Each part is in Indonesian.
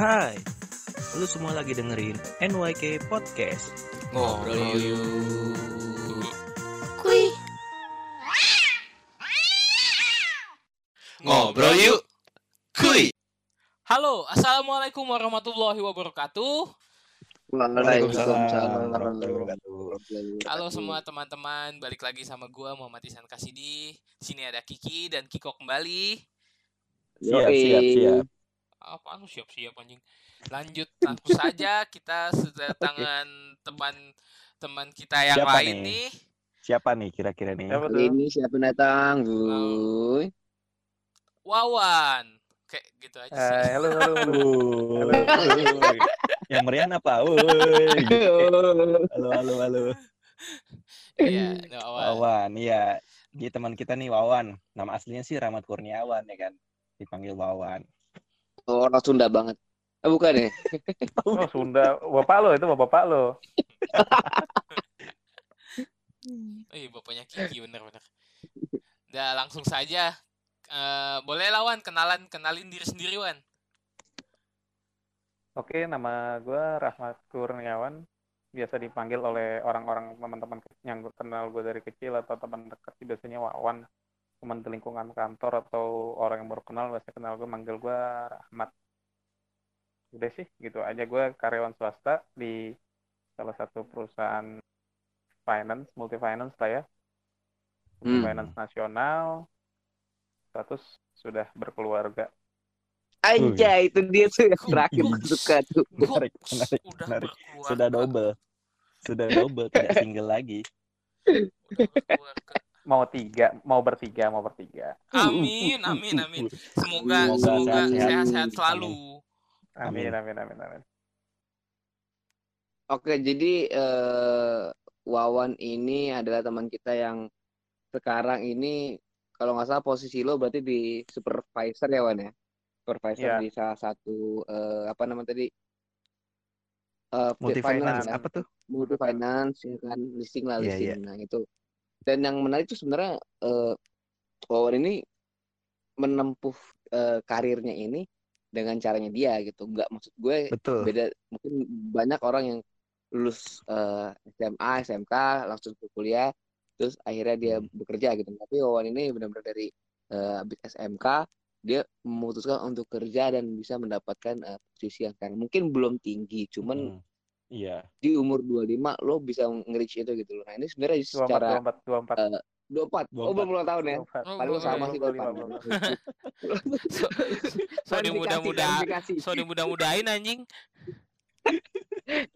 Hai, lu semua lagi dengerin NYK Podcast. Ngobrol yuk. Kui. Ngobrol yuk. Kuy. Halo, assalamualaikum warahmatullahi wabarakatuh. Waalaikumsalam Halo semua teman-teman, balik lagi sama gua Muhammad Isan Kasidi. Di sini ada Kiki dan Kiko kembali. Siap, siap, siap. Apaan lu siap-siap anjing? Lanjut langsung saja kita tangan teman-teman kita yang Siapa lain nih? nih. Siapa nih kira-kira nih? Siapa? Ini siapa datang, Bu? Wawan. Kayak gitu aja sih. Eh, halo, halo, halo. Wuh. Yang meriah apa? Woi. Halo, halo, halo. Iya, no, Wawan. Wawan, iya. Dia teman kita nih Wawan. Nama aslinya sih Rahmat Kurniawan ya kan. Dipanggil Wawan. Oh, orang Sunda banget. Ah, bukan ya? Oh, Sunda. Bapak lo itu bapak lo. Oh iya, bapaknya Kiki bener-bener. Udah langsung saja. Eh, boleh lawan kenalan kenalin diri sendiri Wan. Oke, nama gue Rahmat Kurniawan. Biasa dipanggil oleh orang-orang teman-teman yang kenal gue dari kecil atau teman dekat biasanya Wawan. Teman di lingkungan kantor atau orang yang baru kenal biasanya kenal gue manggil gue Rahmat. Udah sih, gitu aja gue karyawan swasta di salah satu perusahaan finance, multi finance lah ya. Multi Hmm. finance nasional. Status sudah berkeluarga. Anjay, itu dia tuh yang terakhir suka tuh. Menarik, menarik, Udah menarik. berkeluarga. Sudah double. Sudah double, tidak single lagi. Udah berkeluarga. Mau tiga, mau bertiga, mau bertiga. Amin, amin, amin. Semoga Semoga sehat-sehat. selalu. Amin, Amin. amin, amin. Oke, jadi eh, Wawan ini adalah teman kita yang sekarang ini kalau nggak salah posisi lo berarti di supervisor ya Wan ya? Supervisor Iya. di salah satu eh, apa namanya tadi? Eh, Multi finance, finance kan? apa tuh? multi finance ya kan listing lah Iya, listing iya. nah itu dan yang menarik itu sebenarnya eh Wawan ini menempuh eh, karirnya ini dengan caranya dia gitu nggak maksud gue Betul. beda mungkin banyak orang yang lulus eh, SMA SMK langsung ke kuliah terus akhirnya dia Hmm. bekerja gitu tapi Wawan ini benar-benar dari habis SMK dia memutuskan untuk kerja dan bisa mendapatkan eh, posisi yang sekarang mungkin belum tinggi cuman Hmm. Iya. di umur 25 lo bisa nge-reach itu gitu loh. Nah, ini sebenarnya 24, secara 24, 24. 24. Oh, belum ulang tahun ya. 24. Oh, Paling belum, sama sih belum, depan. belum, So, so dimudah-mudah klarifikasi. so dimudah-mudahin anjing.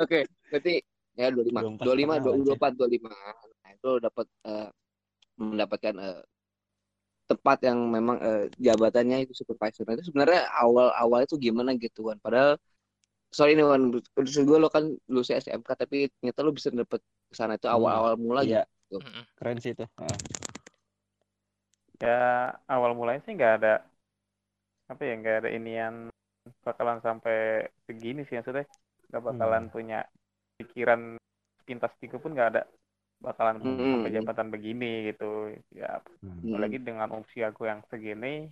Oke, berarti ya 25. 25, 24 24, 25. Nah, itu lo dapat eh, mendapatkan eh, tempat yang memang eh, jabatannya itu supervisor. Nah, itu sebenarnya awal-awal itu gimana gitu kan. Padahal sorry nih Wan, menurut gue lo kan lulus SMK tapi ternyata lo bisa dapet ke sana itu Hmm, awal-awal mula gitu. Iya, Mm-mm. keren sih itu. Heeh. Ya, awal mulanya sih nggak ada, apa ya, nggak ada inian bakalan sampai segini sih maksudnya. Nggak bakalan Hmm. punya pikiran pintas tiga pun nggak ada bakalan Hmm. sampai jabatan begini gitu. Ya, Hmm. Hmm. apalagi dengan usia gue yang segini,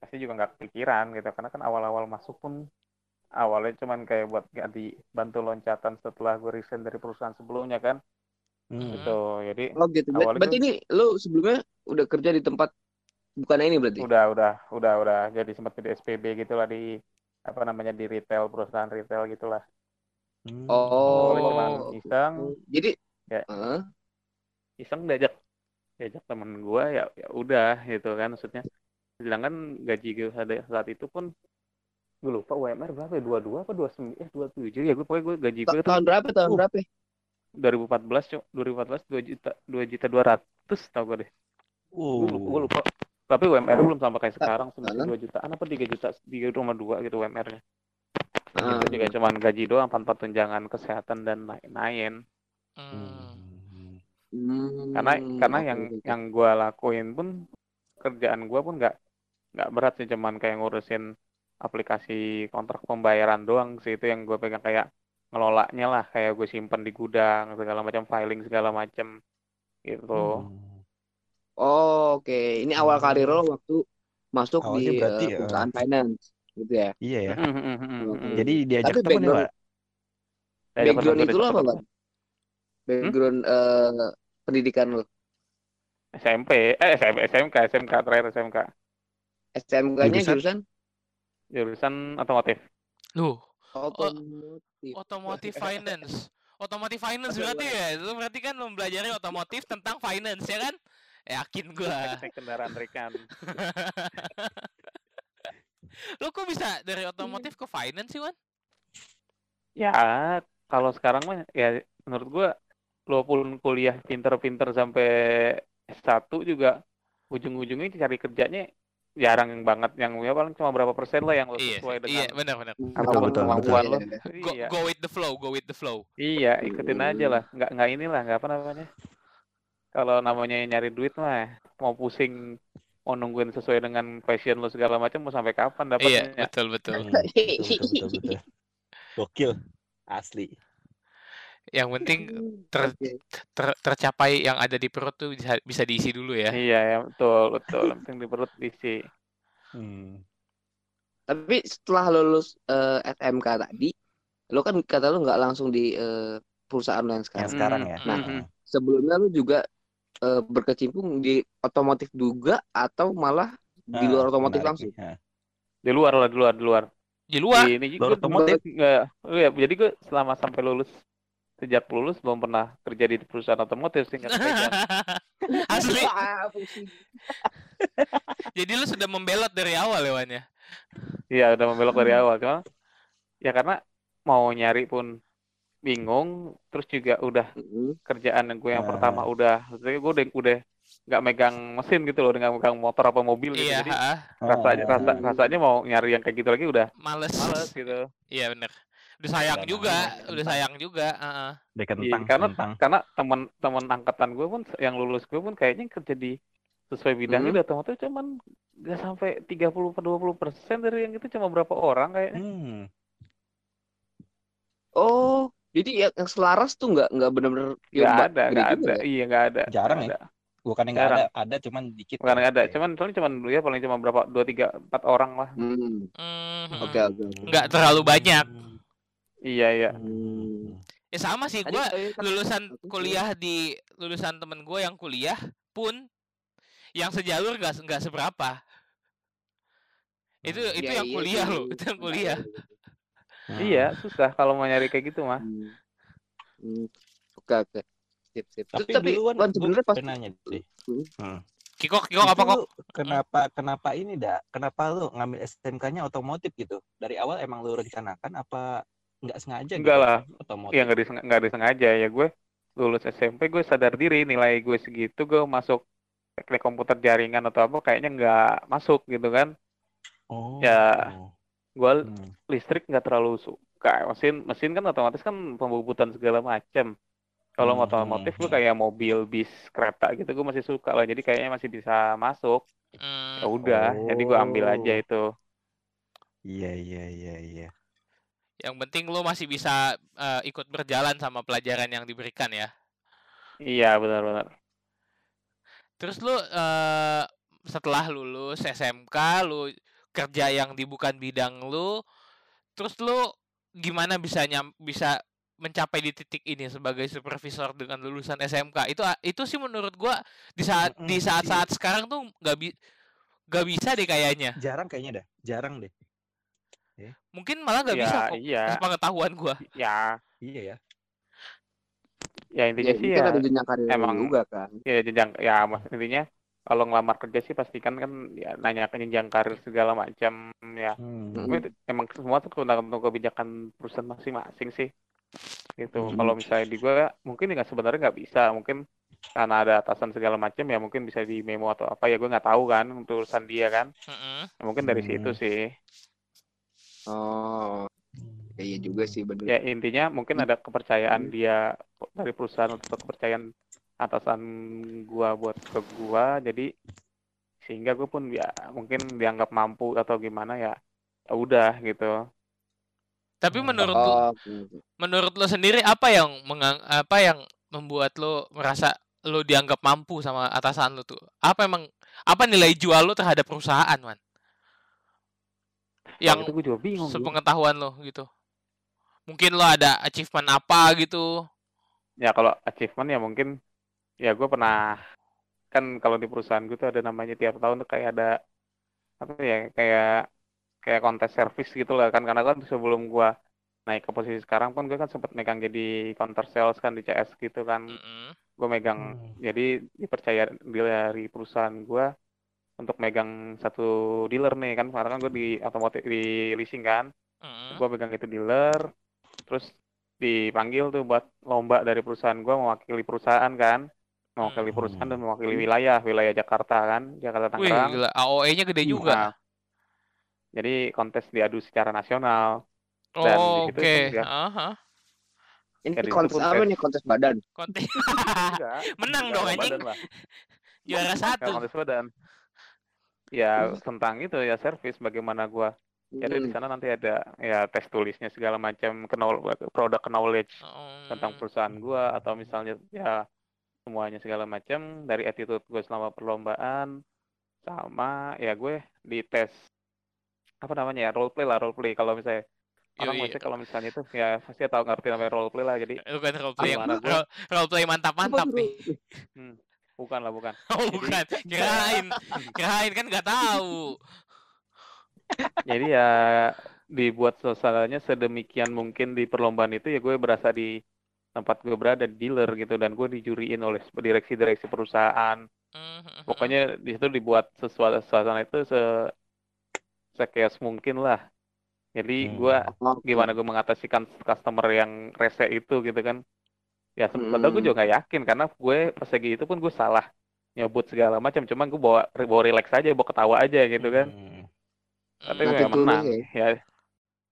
pasti juga nggak kepikiran gitu. Karena kan awal-awal masuk pun awalnya cuman kayak buat ganti bantu loncatan setelah gue resign dari perusahaan sebelumnya kan Hmm. gitu jadi Oh gitu. Ber- Awalnya Berarti ini lo sebelumnya udah kerja di tempat bukan ini berarti? udah udah udah udah jadi sempat jadi SPB gitulah di apa namanya di retail perusahaan retail gitulah Hmm. Oh. Awalnya cuman iseng Jadi Ya. Heeh. iseng diajak diajak temen gue ya ya udah gitu kan maksudnya sedangkan gaji gue saat itu pun gue lupa UMR berapa ya dua dua apa dua sembilan eh dua tujuh ya gue pokoknya gue gaji gue tahun berapa? Tahun Uh. berapa? 2014 cok 2014 dua juta dua juta dua ratus tau gue deh Uh. gue lupa, gue lupa tapi UMR belum sampai kayak sekarang Hah? dua jutaan apa tiga juta tiga rumah dua gitu UMR-nya Ah. itu juga cuman gaji doang tanpa tunjangan kesehatan dan lain-lain Hmm. Hmm, karena karena oke, yang yang gue lakuin pun kerjaan gue pun nggak nggak berat sih cuman kayak ngurusin aplikasi kontrak pembayaran doang sih itu yang gue pegang kayak ngelolanya lah kayak gue simpen di gudang segala macam filing segala macam gitu Hmm. Oh, oke. Ini awal Hmm. karir lo waktu masuk Awalnya di berarti ya. perusahaan finance. gitu ya. Iya ya. Hmm, hmm, hmm, hmm, hmm. Jadi diajak Tapi temen ya, background- Pak? Ya, Background itu lo apa. Bang? Background eh, pendidikan lo. SMP, eh SMP, SMK, SMK terakhir SMK. SMK-nya Jurusan? jurusan Jurusan otomotif. Loh, otomotif. automotive finance. Automotive finance berarti ya? Itu berarti kan mempelajari otomotif tentang finance ya kan? Yakin gua. Teknik kendaraan ringan. Lo kok bisa dari otomotif ke finance sih, Wan? Ya, kalau sekarang mah ya menurut gua walaupun kuliah pinter-pinter sampai S1 juga ujung-ujungnya cari kerjanya jarang yang banget yang ya paling cuma berapa persen lah yang lo Iya, sesuai iya, dengan benar benar. apa pun betul, kemampuan betul. lo. Go, Iya, go with the flow, go with the flow. iya ikutin aja lah. Nggak nggak inilah, nggak apa namanya. Kalau namanya nyari duit mah mau pusing mau nungguin sesuai dengan passion lo segala macam mau sampai kapan Iya, dapatnya? betul betul. Hmm, betul, betul, betul, betul. Gokil. Asli. Yang penting ter- Oke. ter- tercapai yang ada di perut tuh bisa, bisa diisi dulu ya. Iya, ya betul, betul. Yang penting di perut diisi. Hmm. Tapi setelah lulus eh, SMK tadi, lo kan kata lo nggak langsung di eh, perusahaan lo yang Yang sekarang. sekarang ya. Nah, Mhm. Sebelumnya lo juga eh, berkecimpung di otomotif juga atau malah di Ah, luar otomotif menarik langsung? Ah. Di luar lah, di luar, di luar. Di luar. Di ini Luar juga otomotif? nggak, iya, jadi gue selama sampai lulus sejak lulus belum pernah kerja di perusahaan otomotif singkat. Asli. Jadi lu sudah membelot dari awal ya, Wan ya? Iya, udah membelok dari awal. Cuma ya karena mau nyari pun bingung, terus juga udah Mm-mm. kerjaan yang gue yang Ah. pertama udah, maksudnya gue udah udah nggak megang mesin gitu loh, nggak megang motor apa mobil gitu. Iya, Jadi Ah. rasa, rasanya mau nyari yang kayak gitu lagi udah males. males gitu. Iya bener. Udah sayang juga, udah sayang juga. heeh. Udah kentang, Iya, karena- kentang. Karena teman-teman angkatan gue pun yang lulus gue pun kayaknya kerja di sesuai bidangnya Hmm. di otomotif cuman nggak sampai 30 atau 20 persen dari yang itu cuma berapa orang kayaknya. Hmm. Oh, jadi yang, yang selaras tuh nggak nggak benar-benar Nggak ya, ada, nggak ada. ya? Iya nggak ada. Jarang nggak ya? ada. Bukannya nggak Jarang. ada, ada cuman dikit. Bukan nggak ada. Oke. Cuman soalnya cuman dulu ya paling cuma berapa dua tiga empat orang lah. Hmm, Hmm, Oke, oke, oke. Nggak terlalu banyak. Iya iya. Hmm. Ya sama sih, saya kan- lulusan kuliah di lulusan temen gue yang kuliah pun yang sejalur nggak se- nggak seberapa. Itu itu Ya, yang iya kuliah sih. loh, itu yang kuliah. Hmm. Iya susah kalau mau nyari kayak gitu mah. Hmm. Hmm. Oke, oke. Sip, sip. Terus, Tapi, tapi, duluan sebenarnya pas pengen nanya deh. Kikok, kikok apa Itu kok? Kenapa kenapa ini dah? Kenapa lu ngambil STMK-nya otomotif gitu? Dari awal emang lu rencanakan apa nggak sengaja Enggak gitu? lah. Otomotif. Iya nggak diseng- disengaja ya gue lulus SMP gue sadar diri nilai gue segitu gue masuk teknik komputer jaringan atau apa kayaknya nggak masuk gitu kan. Oh. Ya. Gue Hmm. listrik nggak terlalu suka mesin mesin kan otomatis kan pembubutan segala macam kalau Hmm, otomotif hmm, gue hmm. kayak mobil bis kereta gitu gue masih suka lah jadi kayaknya masih bisa masuk ya Hmm, udah jadi gue ambil aja Oh. itu Iya iya iya iya. Yang penting lo masih bisa eh, ikut berjalan sama pelajaran yang diberikan ya. iya benar-benar Terus lu eh, setelah lulus SMK, lu kerja yang di bukan bidang lu, terus lu gimana bisa nyam, bisa mencapai di titik ini sebagai supervisor dengan lulusan SMK? Itu itu sih menurut gua di saat di iya. saat-saat sekarang tuh nggak bi nggak bisa deh kayaknya. Jarang kayaknya dah. Jarang deh. Mungkin malah nggak ya bisa kok. iya Sepengetahuan gua. ya Iya ya. ya intinya ya, sih ini kan ya ada jenjang karir emang- juga kan. ya jenjang ya mas intinya kalau ngelamar kerja sih pastikan kan ya nanya ke jenjang karir segala macam ya Hmm. Hmm. Itu emang semua tuh tergantung kebijakan perusahaan masing-masing sih gitu Hmm. kalau misalnya di gue mungkin nggak sebenarnya nggak bisa mungkin karena ada atasan segala macam ya mungkin bisa di memo atau apa ya gue nggak tahu kan untuk urusan dia kan. Ya, mungkin dari Hmm. situ sih Oh, ya, iya juga sih bener. ya intinya mungkin ada kepercayaan dia dari perusahaan atau kepercayaan atasan gua buat ke gua jadi sehingga gue pun ya mungkin dianggap mampu atau gimana ya ya udah gitu Tapi Hmm. menurut lu, Oh, oke. menurut lo sendiri apa yang mengang- apa yang membuat lo merasa lo dianggap mampu sama atasan lo tuh? Apa emang apa nilai jual lo terhadap perusahaan, man? Yang itu gue juga bingung gitu. sepengetahuan lo gitu mungkin lo ada achievement apa gitu ya kalau achievement ya mungkin ya gue pernah kan kalau di perusahaan gue tuh ada namanya tiap tahun tuh kayak ada apa ya kayak kayak kontes service gitu lah kan karena kan sebelum gue naik ke posisi sekarang pun gue kan sempat megang jadi counter sales kan di CS gitu kan Mm-mm. gue megang Hmm. jadi dipercaya dari perusahaan gue untuk megang satu dealer nih kan karena kan gue di otomotif di leasing kan Mm-mm. gue pegang itu dealer terus dipanggil tuh buat lomba dari perusahaan gue mewakili perusahaan kan mewakili Hmm. perusahaan dan mewakili wilayah wilayah Jakarta kan Jakarta Wih, Tangerang gila. AOE-nya gede juga. Nah, jadi kontes diadu secara nasional dan Oh, oke. pun dia- Aha. Ini kontes apa kayak- nih kontes badan? Konten Enggak, menang dong anjing. Juara satu. kontes badan ya tentang itu ya service bagaimana gua jadi di Hmm. sana nanti ada ya tes tulisnya segala macam kenal produk knowledge tentang Hmm. perusahaan gua atau misalnya ya semuanya segala macam dari attitude gue selama perlombaan sama ya gue di tes apa namanya ya role play lah role play kalau misalnya orang Yoi. kalau misalnya itu ya pasti tahu ngerti namanya role play lah jadi Itu kan yang role- roleplay mantap-mantap Apa tuh? nih. Bukan lah bukan Oh, bukan. Kirain. Kirain kan nggak tahu. jadi ya dibuat suasananya sedemikian mungkin di perlombaan itu ya gue berasa di tempat gue berada di dealer gitu dan gue dijuriin oleh direksi-direksi perusahaan Mhm. pokoknya di situ dibuat sesuatu suasana itu se sekias mungkin lah jadi Hmm. gue gimana gue mengatasi kan customer yang rese itu gitu kan ya se- padahal gue Hmm. juga gak yakin karena gue pas lagi itu pun gue salah nyebut segala macam cuman gue bawa bawa relax aja bawa ketawa aja gitu kan Hmm. tapi Hmm. gue menang ya. ya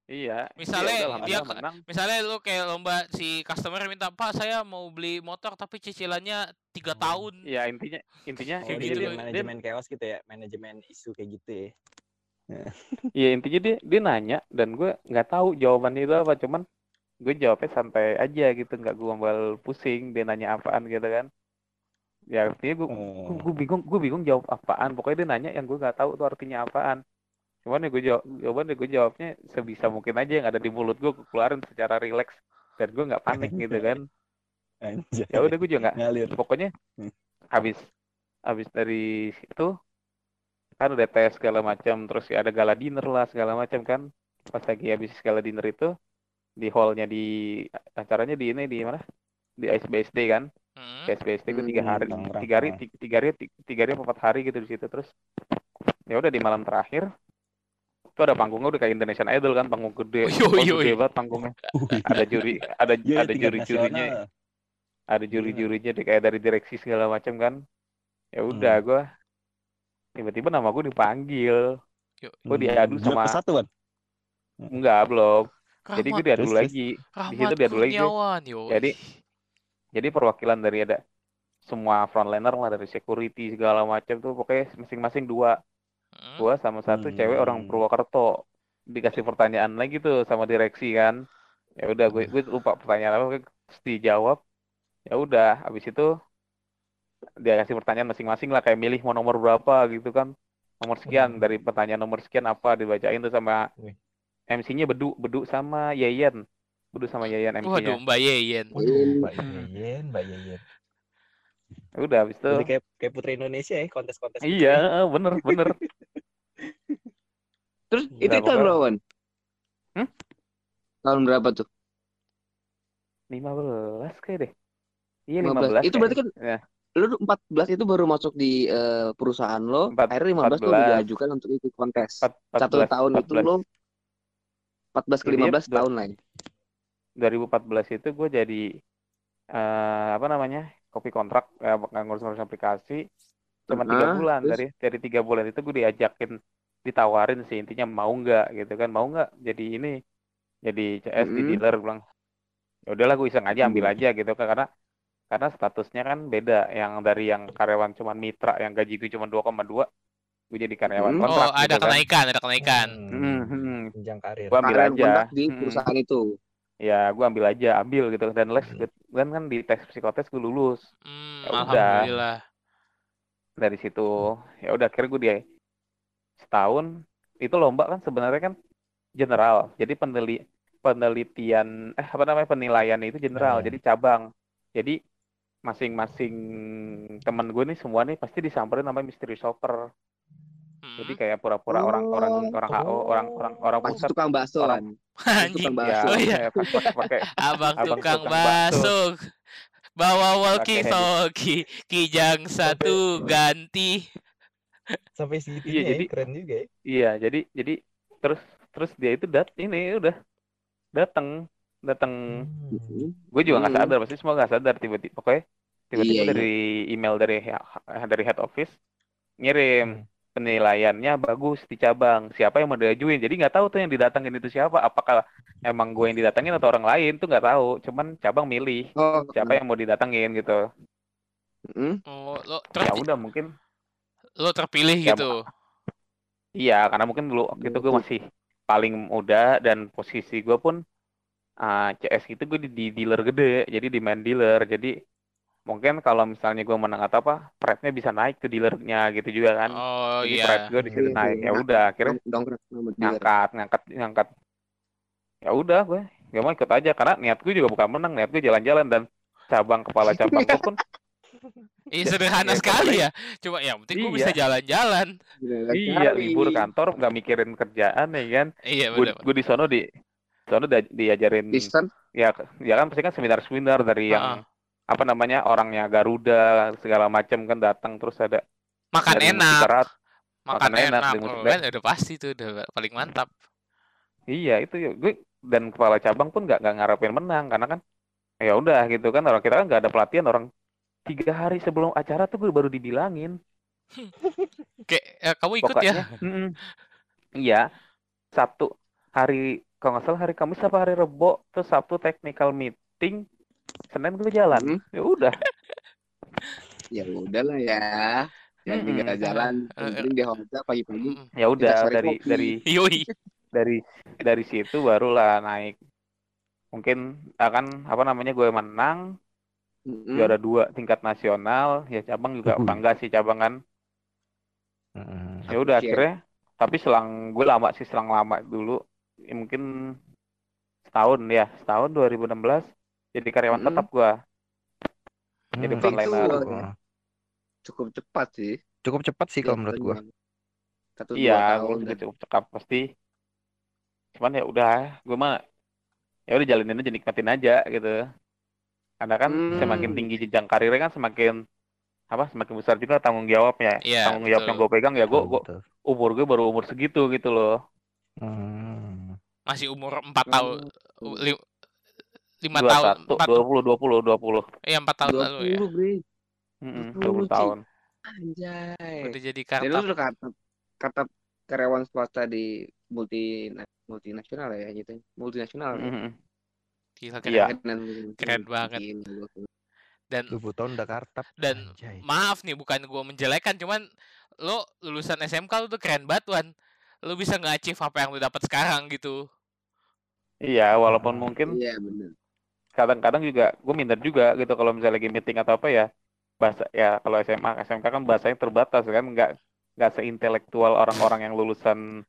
iya Misalnya ya udah, dia ke- menang Misalnya lu kayak lomba si customer minta, "Pak, saya mau beli motor tapi cicilannya tiga Oh. tahun." ya intinya intinya Kayak Oh, intinya gitu. dia, dia dia manajemen chaos gitu ya, manajemen isu kayak gitu ya. ya intinya dia dia nanya dan gue nggak tahu jawabannya itu apa cuman gue jawabnya santai aja gitu nggak gue ambal pusing dia nanya apaan gitu kan. Ya artinya gue Oh. gue bingung gue bingung jawab apaan. Pokoknya dia nanya yang gue nggak tahu tuh artinya apaan. Cuman ya gue jawab jawaban ya gue jawabnya sebisa mungkin aja yang ada di mulut gue keluarin secara rileks. Dan gue nggak panik gitu kan. Ya udah gue juga nggak pokoknya Hmm. habis habis dari situ kan udah tes segala macam terus ya ada gala dinner lah segala macam kan. Pas lagi habis gala dinner itu di hallnya di acaranya di ini di mana di SBSD kan Hmm. SBSD gue tiga hari Hmm, Tangerang. tiga hari tiga, tiga hari tiga hari empat hari gitu di situ terus ya udah di malam terakhir itu ada panggungnya udah kayak Indonesian Idol kan panggung gede oh, yoi. gede banget panggungnya ada juri ada Iya, ada juri-jurinya nasional. ada juri-jurinya di- kayak dari direksi segala macam kan ya udah Hmm. gue tiba-tiba nama gue dipanggil gue diadu Hmm, sama satu kan? enggak belum jadi gue Rahmat, diadu lagi Rahmat situ diadu lagi gue. Jadi, jadi perwakilan dari ada semua frontliner lah dari security segala macam tuh pokoknya masing-masing dua Hmm. gua sama satu cewek orang Hmm. Purwokerto dikasih pertanyaan lagi tuh sama direksi kan ya udah gue gue lupa pertanyaan apa gue terus dijawab ya udah habis itu dia kasih pertanyaan masing-masing lah kayak milih mau nomor berapa gitu kan nomor sekian Hmm. dari pertanyaan nomor sekian apa dibacain tuh sama. MC-nya Bedu Bedu sama Yeyen Bedu sama Yeyen MC-nya Waduh, Mbak Yeyen. Waduh, Mbak Hmm. Yeyen, Mbak Yeyen. Ya udah habis itu Jadi kayak kayak Putri Indonesia ya, kontes-kontes. gitu iya bener bener Terus Gila, itu tahun berapa, Wan? Hmm? Tahun berapa tuh? 15 kayak deh iya 15. 15 Itu berarti kan Ya. lu 14 itu baru masuk di eh, perusahaan lo, Empat- akhirnya 15 tuh 14. diajukan untuk ikut kontes. Empat- Satu 14, tahun itu 14. lo 14 ke Jadi 15 dua- tahun lah ya. 2014 itu gue jadi eh, apa namanya kopi kontrak eh, ngurus-ngurus aplikasi cuma tiga Heeh, bulan terus? dari dari tiga bulan itu gue diajakin ditawarin sih intinya mau nggak gitu kan mau nggak jadi ini jadi CS di Mm-mm. dealer gue bilang ya udahlah gue iseng aja ambil Mm. aja gitu kan karena karena statusnya kan beda yang dari yang karyawan cuman mitra yang gaji gue cuma 2,2 gue jadi karyawan Mm. kontrak Oh, ada gitu kan. kenaikan, ada kenaikan. Hmm, hmm. Jenjang karir. Gua ambil aja. di perusahaan itu. ya gue ambil aja ambil gitu dan les Hmm. gue- kan kan di tes psikotes gue lulus Hmm, Ya udah. alhamdulillah. dari situ ya udah akhirnya gue dia setahun itu lomba kan sebenarnya kan general. Jadi peneli penelitian eh apa namanya penilaian itu general. Penilaian. Jadi cabang. Jadi masing-masing temen gue nih semua nih pasti disamperin sama mystery shopper. Jadi Hmm. kayak pura-pura orang orang orang HO, oh. orang orang orang pusat tukang bakso orang- kan. Tukang ya, bakso. Oh iya. kayak pakai pakai Abang Abang tukang tukang bakso. Bawa walkie talkie, kijang satu ganti. Sampai segitunya Iya, ya, jadi- keren juga ya. Iya, jadi jadi terus terus dia itu dat ini udah datang datang Hmm. gue juga nggak Hmm. sadar pasti semua nggak sadar tiba-tiba pokoknya tiba-tiba Iya, iya. dari email dari dari head office ngirim Hmm. Penilaiannya bagus di cabang. Siapa yang mau diajuin? Jadi nggak tahu tuh yang didatangin itu siapa. Apakah emang gue yang didatangin atau orang lain? Tuh nggak tahu. Cuman cabang milih Oh, siapa yang mau didatangin gitu. Mm, Oh, lo ya udah mungkin lo terpilih Ya, gitu. Iya, karena mungkin dulu waktu itu gue masih paling muda dan posisi gue pun ah, CS itu gue di, di dealer gede, jadi di main dealer. Jadi mungkin kalau misalnya gue menang atau apa, pride-nya bisa naik ke dealernya gitu juga kan. Oh Jadi iya. pride gue di situ Iya, naik. iya. Ya udah, akhirnya ngangkat, ngangkat, ngangkat. Ya udah gue, gue mau ikut aja karena niat gue juga bukan menang, niat gue jalan-jalan dan cabang kepala cabang gue pun Iya sederhana Iya, sekali ya. Cuma ya penting gue Iya. bisa jalan-jalan. Iya libur kantor nggak mikirin kerjaan ya kan. Iya Gue benar. gue di sono di sono dia- diajarin Distant ya ya kan pasti kan seminar-seminar dari yang apa namanya orangnya Garuda segala macam kan datang terus ada Makan enak, makan makan enak, enak. Oh, kan udah pasti tuh udah paling mantap. iya itu ya gue dan kepala cabang pun nggak nggak ngarepin menang karena kan ya udah gitu kan orang kita kan nggak ada pelatihan orang tiga hari sebelum acara tuh gue baru dibilangin Kayak eh, kamu ikut ya? pokoknya mm-mm. iya Sabtu hari kalau nggak salah hari Kamis apa hari Rebo terus Sabtu technical meeting Senin gue jalan Hmm. ya udah ya udahlah ya. Ya Mm-mm. tinggal jalan, Eh, eh. penting di hotel pagi-pagi. Mm. ya udah dari kopi. dari Yoi. dari dari situ barulah naik mungkin akan apa namanya gue menang Mm-mm. juara dua tingkat nasional ya cabang juga Uhuh. bangga sih cabang kan Hmm. ya udah Oke. akhirnya tapi selang gue lama sih selang lama dulu ya mungkin setahun ya setahun 2016 jadi karyawan Mm-mm. tetap gue Hmm, Jadi frontliner. itu Oh. cukup cepat sih. Cukup cepat sih kalau menurut gua. Satu dua iya tahun gue juga cukup cekap pasti cuman ya udah gue mah ya udah jalanin aja nikmatin aja gitu karena kan Hmm. semakin tinggi jenjang karirnya kan semakin apa semakin besar juga tanggung jawabnya Iya, tanggung jawab betul. yang gue pegang ya gue gue umur gue baru umur segitu gitu loh Hmm. Masih umur 4 tahun li- lima tahun 21 empat 20 20 20 iya empat tahun lalu ya 20, Bre. Mm-mm, 20 20 tahun Anjay. udah jadi Jadi lu kata kata karyawan swasta di multi multinasional ya gitu. Multinasional. ya? Mm-mm. gila Iya. keren Keren, Keren banget. Dan 20 tahun udah kartap. dan Anjay. maaf nih bukan gua menjelekan cuman lo lulusan SMK lu tuh keren banget Wan lu bisa nge-achieve apa yang lu dapat sekarang gitu iya walaupun Hmm. mungkin Iya benar. Kadang-kadang juga gue minder juga gitu kalau misalnya lagi meeting atau apa ya bahasa ya kalau SMA SMK kan bahasanya terbatas kan nggak nggak seintelektual orang-orang yang lulusan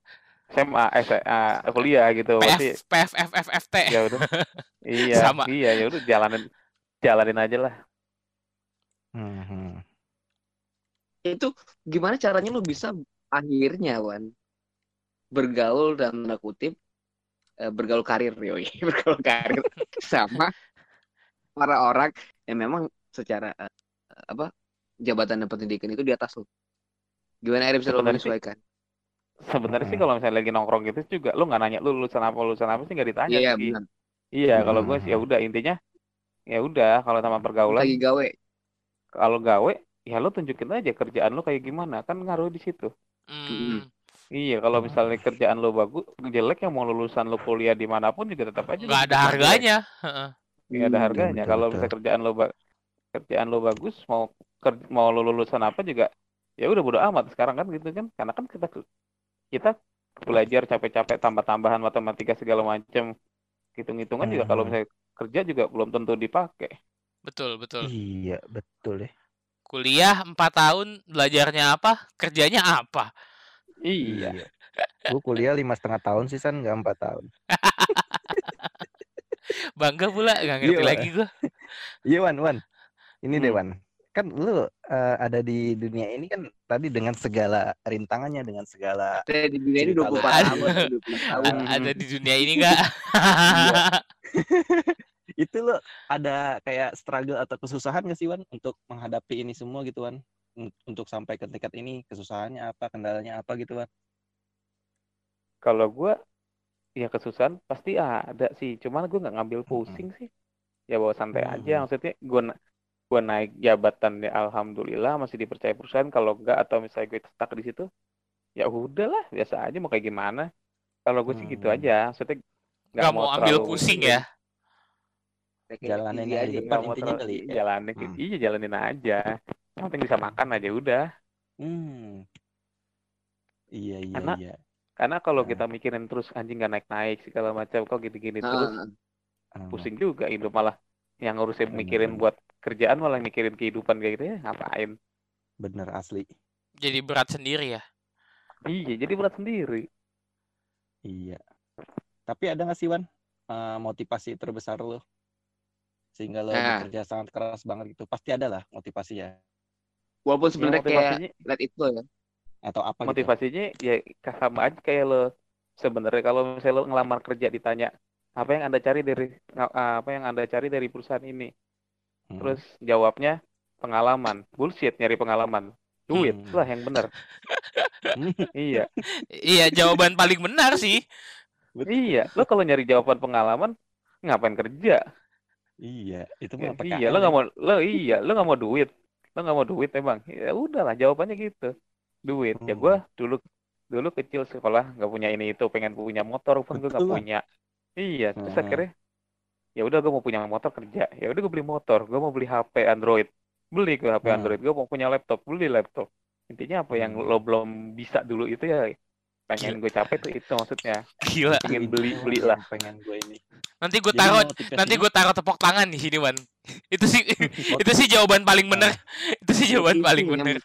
SMA SMA kuliah gitu pasti PF PF FF FT ya udah iya Sama. iya ya udah jalanin jalanin aja lah Hmm, hmm. Itu gimana caranya lu bisa akhirnya Wan bergaul dan tanda kutip eh, bergaul karir yoi bergaul karir sama para orang yang memang secara eh, apa jabatan dan pendidikan itu di atas lu. Gimana akhirnya bisa lu Sebenarnya sih- menyesuaikan? sebenarnya sih Hmm. kalau misalnya lagi nongkrong gitu juga lu nggak nanya lu lulusan apa lulusan apa sih nggak ditanya Iya sih benar. iya kalau gue Hmm. sih ya udah intinya ya udah kalau sama pergaulan Lagi gawe. kalau gawe ya lu tunjukin aja kerjaan lu kayak gimana kan ngaruh di situ hmm. Iya, kalau Hmm. misalnya kerjaan lo bagus, jelek yang mau lulusan lo kuliah di mana pun juga tetap aja. nggak ada harganya. Nggak ada Hmm, harganya. Kalau misalnya kerjaan lo kerjaan lo bagus, mau ker- mau lo lulusan apa juga, ya udah bodo amat sekarang kan gitu kan. Karena kan kita kita belajar capek-capek tambah-tambahan matematika segala macam, hitung-hitungan juga kalau Hmm. misalnya kerja juga belum tentu dipakai. betul betul Iya, betul ya. kuliah empat tahun belajarnya apa kerjanya apa Iya. Gue kuliah lima setengah tahun sih san nggak empat tahun. Bangga pula nggak Iya, ngerti Pak. lagi gua. Iya Wan Wan. Ini deh Hmm. Wan. Kan lu eh, ada di dunia ini kan tadi dengan segala rintangannya dengan segala Saya di dunia ini Cerita lu. 24 tahun, 24 tahun. Ada di dunia ini nggak? Iya. itu lo ada kayak struggle atau kesusahan gak sih Wan untuk menghadapi ini semua gitu Wan untuk sampai ke tingkat ini kesusahannya apa kendalanya apa gitu Wan Kalau gue ya kesusahan pasti ada sih. Cuman gue nggak ngambil pusing sih. Ya bawa santai aja. Maksudnya gue gue naik jabatan ya alhamdulillah masih dipercaya perusahaan. Kalau enggak atau misalnya gue stuck di situ, ya udahlah biasa aja mau kayak gimana. Kalau gue sih gitu aja. Maksudnya Nggak mau ambil terlalu- pusing ya? Jalanin easy aja aja. di depan mau intinya terlalu- kali ya. jalanin Hmm. iya jalanin aja. Yang penting bisa makan aja udah. hmm. iya iya Karena iya Karena kalau Hmm. kita mikirin terus anjing nggak naik-naik segala macam kok gini-gini terus Ah, Ah, pusing juga hidup malah yang ngurusin Bener, mikirin bener. buat kerjaan malah mikirin kehidupan kayak gitu ya ngapain bener asli Jadi berat sendiri ya? iya jadi berat sendiri iya tapi ada gak sih Wan eh, motivasi terbesar lo sehingga lo Ah. bekerja sangat keras banget gitu pasti ada lah motivasi ya Walaupun Ya, sebenarnya kayak motivasinya let it go ya. atau apa gitu motivasinya ya sama aja kayak lo sebenarnya kalau misalnya lo ngelamar kerja ditanya apa yang anda cari dari apa yang anda cari dari perusahaan ini Hmm. terus jawabnya pengalaman bullshit nyari pengalaman duit Hmm. lah yang benar Hmm. iya Iya, jawaban paling benar sih. iya lo kalau nyari jawaban pengalaman ngapain kerja iya itu Ya, mah iya, lo ya. nggak mau, lo iya, lo nggak mau duit, lo nggak mau duit emang. Ya udahlah, jawabannya gitu, duit. Ya Hmm. gue dulu, dulu kecil sekolah nggak punya ini itu, pengen punya motor pun gue nggak punya. Iya, terus Hmm. akhirnya, ya udah gue mau punya motor kerja, ya udah gue beli motor, gue mau beli HP Android, beli gue HP Hmm. Android, gue mau punya laptop, beli laptop. Intinya apa yang Hmm. lo belum bisa dulu itu ya, pengen gue capai tuh itu maksudnya, Gila. pengen beli beli lah. pengen gue ini Nanti gue taruh nanti gue taruh tepuk tangan di sini, Wan. Itu sih itu sih jawaban paling benar. Itu sih jawaban Itu paling yang benar.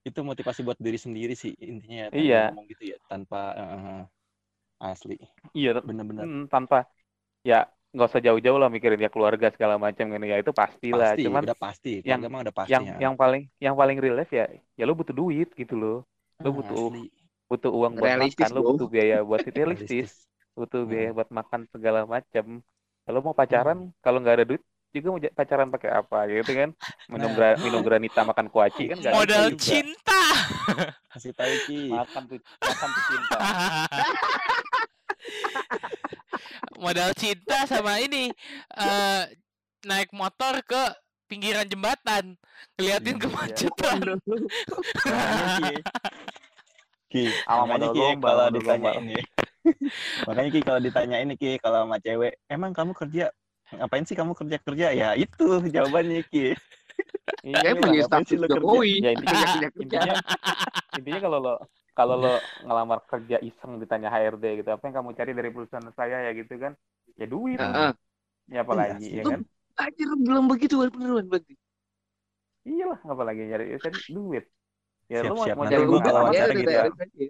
itu motivasi buat diri sendiri sih intinya tadi Iya. ngomong gitu ya tanpa eh, asli Iya, bener-bener Hmm, tanpa ya nggak usah jauh-jauh lah mikirin ya keluarga segala macam kan ya itu pastilah pasti cuman udah pasti yang- udah pasti yang ya. yang paling yang paling relief ya ya lo butuh duit gitu loh lo Ah, butuh asli. Butuh uang buat Realistis, makan lo butuh biaya buat itu realistis Realistis. butuh Hmm. biaya buat makan segala macam kalau mau pacaran kalau nggak ada duit juga mau pacaran pakai apa gitu kan minum Nah. gra- minum granita makan kuaci kan bisa Modal juga. cinta. kasih tahu ki makan tuh makan tuh cinta Modal cinta sama ini eh naik motor ke pinggiran jembatan, ngeliatin Iya. kemacetan. Ki makanya modal ki gombal, kalau ditanya ini makanya ki kalau ditanya ini ki kalau sama cewek emang kamu kerja ngapain sih kamu kerja kerja ya itu jawabannya ki Iya Kayak lah. punya status lo kerja? Jokowi. ya intinya Kerja, kerja, kerja. intinya intinya kalau lo kalau lo ngelamar kerja iseng ditanya HRD gitu apa yang kamu cari dari perusahaan saya ya gitu kan ya duit Heeh. ya apalagi Iya ya sih. kan Anjir belum begitu Wan, bener Wan berarti. iyalah apalagi nyari ya kan duit ya lo mau, Siap-siap mau udah, kalau pengalaman ya gitu. beres aja.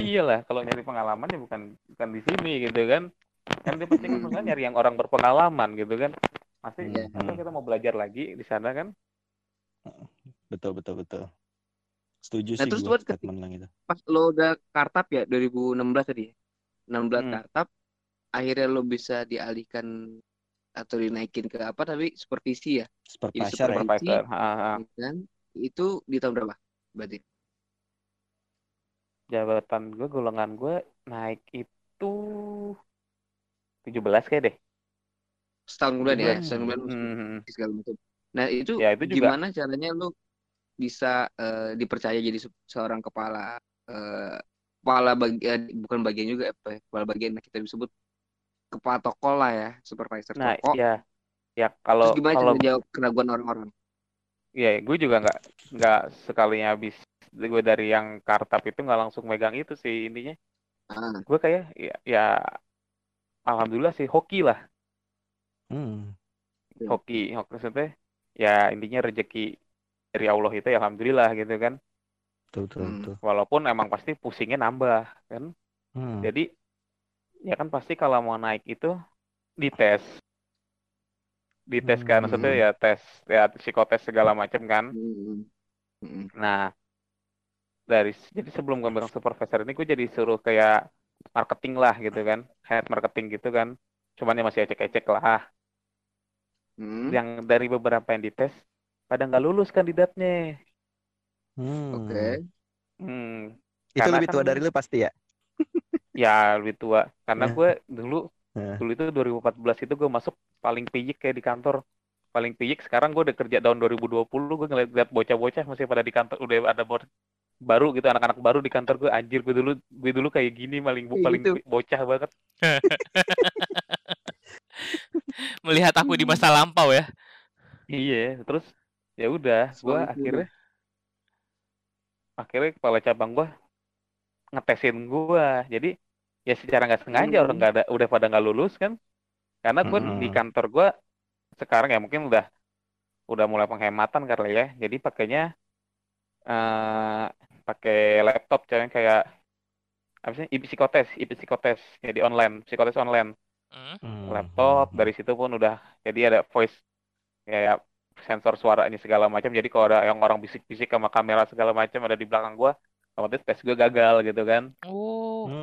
iyalah kalau nyari pengalaman ya bukan bukan di sini gitu kan kan dia pasti kan Hmm. perusahaan nyari yang orang berpengalaman gitu kan masih Iya. masa kita mau belajar lagi di sana kan betul betul betul setuju Nah, sih terus gue buat statement lang itu Pas lo udah kartap ya 2016 tadi ya. 16 Hmm. kartap akhirnya lo bisa dialihkan atau dinaikin ke apa tapi supervisi ya. supervisor ya super- supervisor ha, ha, ha. ya kan? Itu di tahun berapa? Berarti. jabatan gue golongan gue naik itu 17 kayak deh Setahun kemudian ya, setahun lo Hmm. segala macam. Nah, itu, Ya, itu juga. gimana caranya lo bisa eh, dipercaya jadi se- seorang kepala eh, kepala bagian bukan bagian juga apa ya, kepala bagian kita disebut kepala toko lah ya, supervisor Nah, toko. ya, ya kalau Terus gimana kalau cara jawab keraguan orang-orang? Ya gue juga nggak nggak sekalinya habis gue dari yang kartap itu nggak langsung megang itu sih intinya. Ah, Gue kayak ya, ya alhamdulillah sih hoki lah, hmm. hoki, hoki maksudnya ya intinya rezeki dari Allah itu ya alhamdulillah gitu kan. Betul, betul, Hmm. betul. walaupun emang pasti pusingnya nambah kan Hmm. jadi ya kan pasti kalau mau naik itu dites dites kan maksudnya Hmm. ya tes ya psikotes segala macam kan Hmm. Hmm. nah dari jadi sebelum gue bilang supervisor ini gue jadi suruh kayak marketing lah gitu kan head marketing gitu kan cuman ya masih ecek-ecek lah Hmm. yang dari beberapa yang dites pada nggak lulus kandidatnya Hmm. Oke. hmm, Itu Karena lebih tua kan- dari lu pasti ya? ya lebih tua karena Nah. gue dulu Nah. dulu itu 2014 itu gue masuk paling piyik kayak di kantor paling piyik sekarang gue udah kerja tahun 2020 gue ngeliat bocah-bocah masih pada di kantor udah ada bor- baru gitu anak-anak baru di kantor gue anjir gue dulu gue dulu kayak gini paling Kayak paling gitu. bocah banget Melihat aku di masa lampau ya. iya terus ya udah gue juga. akhirnya akhirnya kepala cabang gue ngetesin gue jadi ya secara nggak sengaja Hmm. orang nggak ada udah pada nggak lulus kan karena gue di Hmm. kantor gue sekarang ya mungkin udah udah mulai penghematan kali ya jadi pakainya eh pakai laptop coy kayak apa sih psikotes psikotes jadi online psikotes online Hmm. Hmm. laptop dari situ pun udah jadi ada voice kayak sensor suaranya segala macam jadi kalau ada yang orang bisik-bisik sama kamera segala macam ada di belakang gua otomatis tes gue gagal gitu kan Oh,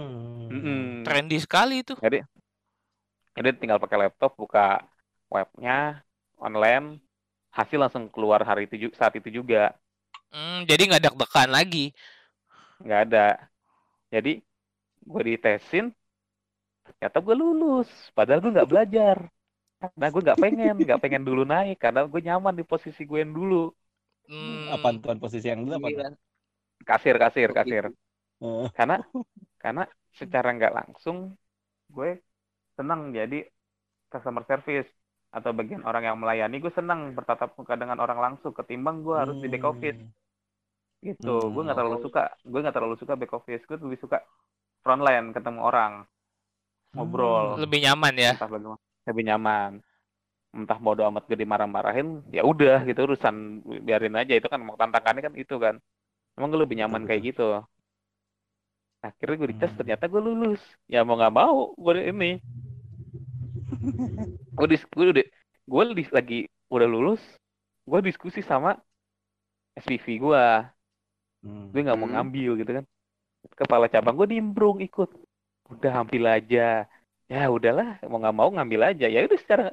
Hmm. Mm-mm. trendy sekali itu. jadi jadi tinggal pakai laptop buka webnya online hasil langsung keluar hari itu saat itu juga Hmm, jadi nggak deg-degan lagi. nggak ada jadi gue ditesin ternyata gue lulus padahal gue nggak belajar karena gue nggak pengen nggak pengen dulu naik karena gue nyaman di posisi gue yang dulu Hmm, Apa tuan posisi yang dulu apa? Kasir kasir kasir. Oh. karena karena secara nggak langsung gue senang jadi customer service atau bagian orang yang melayani gue senang bertatap muka dengan orang langsung ketimbang gue harus di back office. Gitu. Hmm. gue nggak terlalu suka gue nggak terlalu suka back office. Gue lebih suka frontline ketemu orang ngobrol. Lebih nyaman ya. entah bagaimana. Lebih nyaman. Entah bodo amat gue dimarah-marahin ya udah gitu urusan biarin aja. Itu kan emang tantangannya kan itu kan emang gue lebih nyaman kayak gitu. Akhirnya gue dites Hmm. ternyata gue lulus. Ya mau nggak mau gue ini. Gue dis gue udah gue dis- lagi udah lulus gue diskusi sama SPV gue Hmm. gue nggak mau Hmm. ngambil gitu kan. Kepala cabang gue nimbrung ikut. Udah ambil aja. Ya udahlah mau nggak mau ngambil aja. Ya udah secara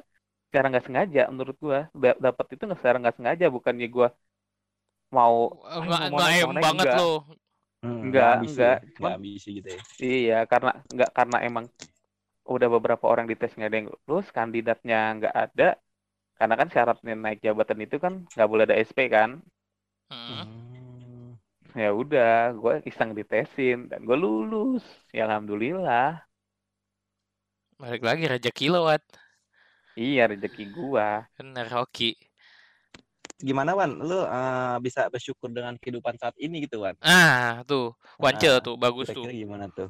secara nggak sengaja menurut gue Da- dapat itu nggak secara nggak sengaja. Bukannya gue mau "Ah, Nggak mau nggak naik, em mau naik," banget enggak. lo. Hmm, Enggak, ambisi, enggak. Enggak Cuman- ambisi gitu ya. iya karena nggak karena emang udah beberapa orang dites nggak ada yang lulus kandidatnya nggak ada karena kan syaratnya naik jabatan itu kan nggak boleh ada SP kan Hmm. Hmm. ya udah gue iseng ditesin dan gue lulus ya alhamdulillah Balik lagi rezeki lo, Wat. iya rezeki gua Bener, hoki. Gimana Wan? Lu eh, bisa bersyukur dengan kehidupan saat ini gitu Wan? Ah, tuh. Wance Ah, tuh, bagus tuh. Kira-kira gimana tuh?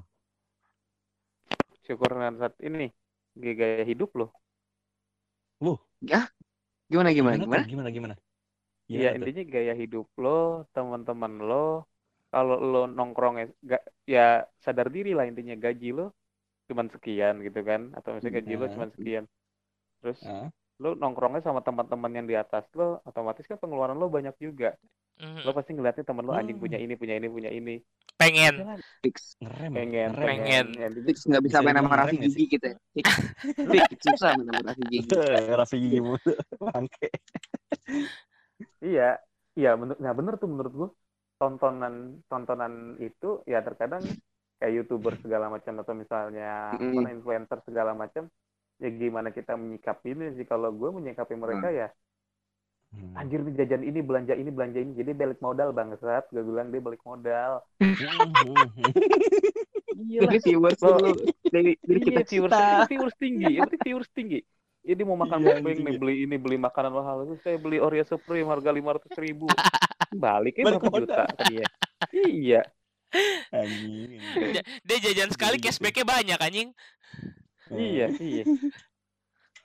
syukur dengan saat ini gaya gaya hidup loh Gimana gimana tuh? gimana? Gimana gimana? Iya Gimana tuh? intinya gaya hidup lo teman-teman lo kalau lo nongkrongnya gak ya sadar diri lah intinya gaji lo cuman sekian gitu kan atau misalnya gaji lo Hmm. cuman sekian terus Ah. Lo nongkrongnya sama teman-teman yang di atas lo otomatis kan pengeluaran lo banyak juga Mhm. lo pasti ngeliatnya teman lo anjing Hmm. punya ini punya ini punya ini Pengen. Fix. Ngerem, pengen pengen. Fix nggak bisa main sama nggak Gigi gitu ya. Fix. Susah main sama Raffi Gigi. Raffi gigi mulu. Bangke. Iya, iya menurut nah bener tuh menurut gua tontonan tontonan itu ya terkadang kayak youtuber segala macam atau misalnya Mm. apa, influencer segala macam ya gimana kita menyikapi ini sih. Kalau gue menyikapi mereka ya Hmm. anjir nih jajan ini belanja ini belanja ini. Jadi balik modal bangsat. Gue bilang dia balik modal. Iya lah Jadi viewers Lo- dulu. Dari dari iya kita. viewers viewers tinggi. Penting viewers tinggi. Jadi mau makan Iya, mukbang nih beli ini beli makanan mahal. Itu saya beli Oreo Supreme harga lima ratus ribu. Balik berapa juta? dia iya. Anjing. Dia jajan sekali cashbacknya banyak anjing. Iya iya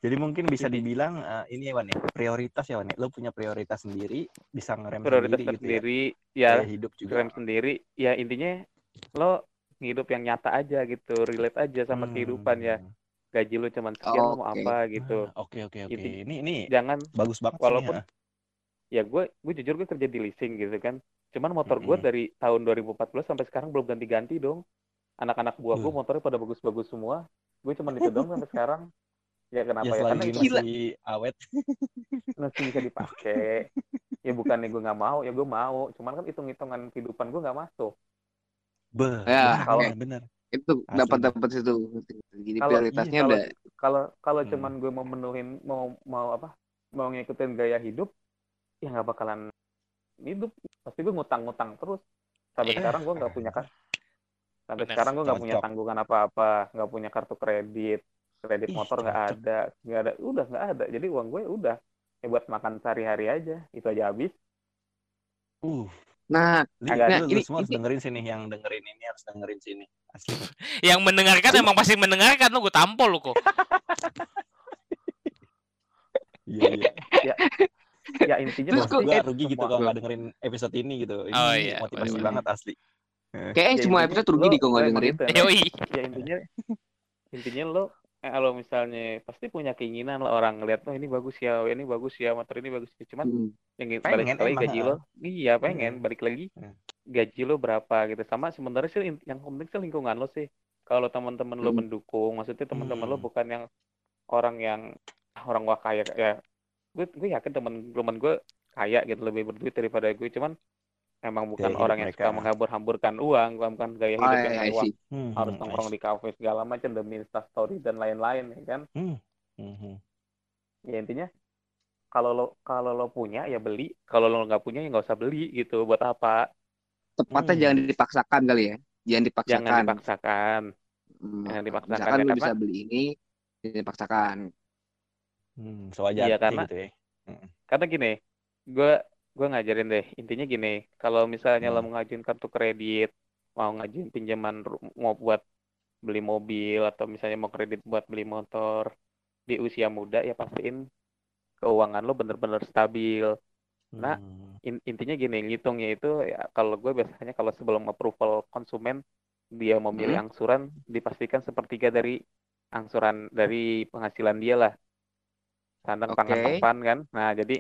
Jadi mungkin bisa dibilang eh, ini ya Wan ya, prioritas ya Wan ya. Lo punya prioritas sendiri, bisa ngerem prioritas sendiri gitu ya. sendiri ya hidup juga. keren sendiri ya intinya lo hidup yang nyata aja gitu relate aja sama Hmm. kehidupan ya gaji lo cuman sekian lo mau Oke. apa gitu Ah, Oke oke oke. Ini ini jangan bagus banget walaupun- sih. ya gue gue jujur gue kerja di leasing gitu kan cuman motor gue Mm-mm. dari tahun 2014 sampai sekarang belum ganti-ganti dong anak-anak buah gue Uh. motornya pada bagus-bagus semua gue cuman itu dong sampai sekarang ya Ya, kenapa ya, selagi karena Gila. masih awet. masih bisa dipakai ya bukannya gue nggak mau ya gue mau cuman kan hitung-hitungan kehidupan gue nggak masuk Beh, Ya, oke. bener, bener. Itu dapat dapat situ. Jadi Kalau- prioritasnya iya, udah kalau kalau Hmm. cuman gue mau menuhin mau mau apa mau ngikutin gaya hidup ya nggak bakalan hidup pasti gue ngutang-ngutang terus sampai Iya. sekarang gue nggak punya kan sampai Bener, sekarang gue nggak punya tanggungan apa-apa nggak punya kartu kredit kredit Ih, motor nggak ada nggak ada udah nggak ada jadi uang gue udah ya buat makan sehari-hari aja itu aja habis Uh, Nah, Agak- nah, lu ini- semua harus ini- dengerin sini yang dengerin ini harus dengerin sini. Asli. Yang mendengarkan emang pasti mendengarkan lu gue tampol lu kok. Iya iya. ya intinya Terus eh, rugi gitu kalau nggak dengerin episode ini gitu. Ini Oh, iya. motivasi Iya. banget asli. Kayaknya ya semua episode rugi lo- di kalau nggak lo dengerin. gitu. Yoi. ya intinya intinya lo eh, kalau misalnya pasti punya keinginan lah orang ngeliat oh ini bagus ya oh, ini bagus ya motor ini bagus ya cuman Hmm. yang balik Pengen lagi emang, gaji lo iya pengen balik lagi Hmm. gaji lo berapa gitu sama sebenarnya sih yang penting sih lingkungan lo sih kalau teman-teman lo Hmm. mendukung maksudnya teman-teman lo Hmm. bukan yang orang yang "Ah, orang wah kaya ya gue gue yakin teman-teman gue kaya gitu lebih berduit daripada gue cuman emang bukan hidup orang yang mereka. suka menghambur-hamburkan uang bukan gaya Oh, hidup iya, yang iya, mewah. Hmm, harus hmm, nongkrong I di kafe segala macam demi story dan lain-lain ya kan see. Hmm, hmm, hmm. ya intinya kalau lo kalau lo punya ya beli kalau lo nggak punya ya nggak usah beli gitu buat apa Tepatnya Hmm. jangan dipaksakan kali ya. Jangan dipaksakan. jangan dipaksakan Hmm, jangan dipaksakan, Misalkan ya, karena- bisa beli ini, jangan dipaksakan. Hmm, sewajarnya Iya, karena- gitu ya. karena gini gue gue ngajarin deh intinya gini kalau misalnya lo Hmm. mau ngajuin kartu kredit mau ngajuin pinjaman mau buat beli mobil atau misalnya mau kredit buat beli motor di usia muda ya pastiin keuangan lo bener-bener stabil Nah, Hmm. In- intinya gini ngitungnya itu ya kalau gue biasanya kalau sebelum approval konsumen dia mau milih Hmm. angsuran dipastikan sepertiga dari angsuran dari penghasilan dia lah sandang pangan Oke. papan kan nah jadi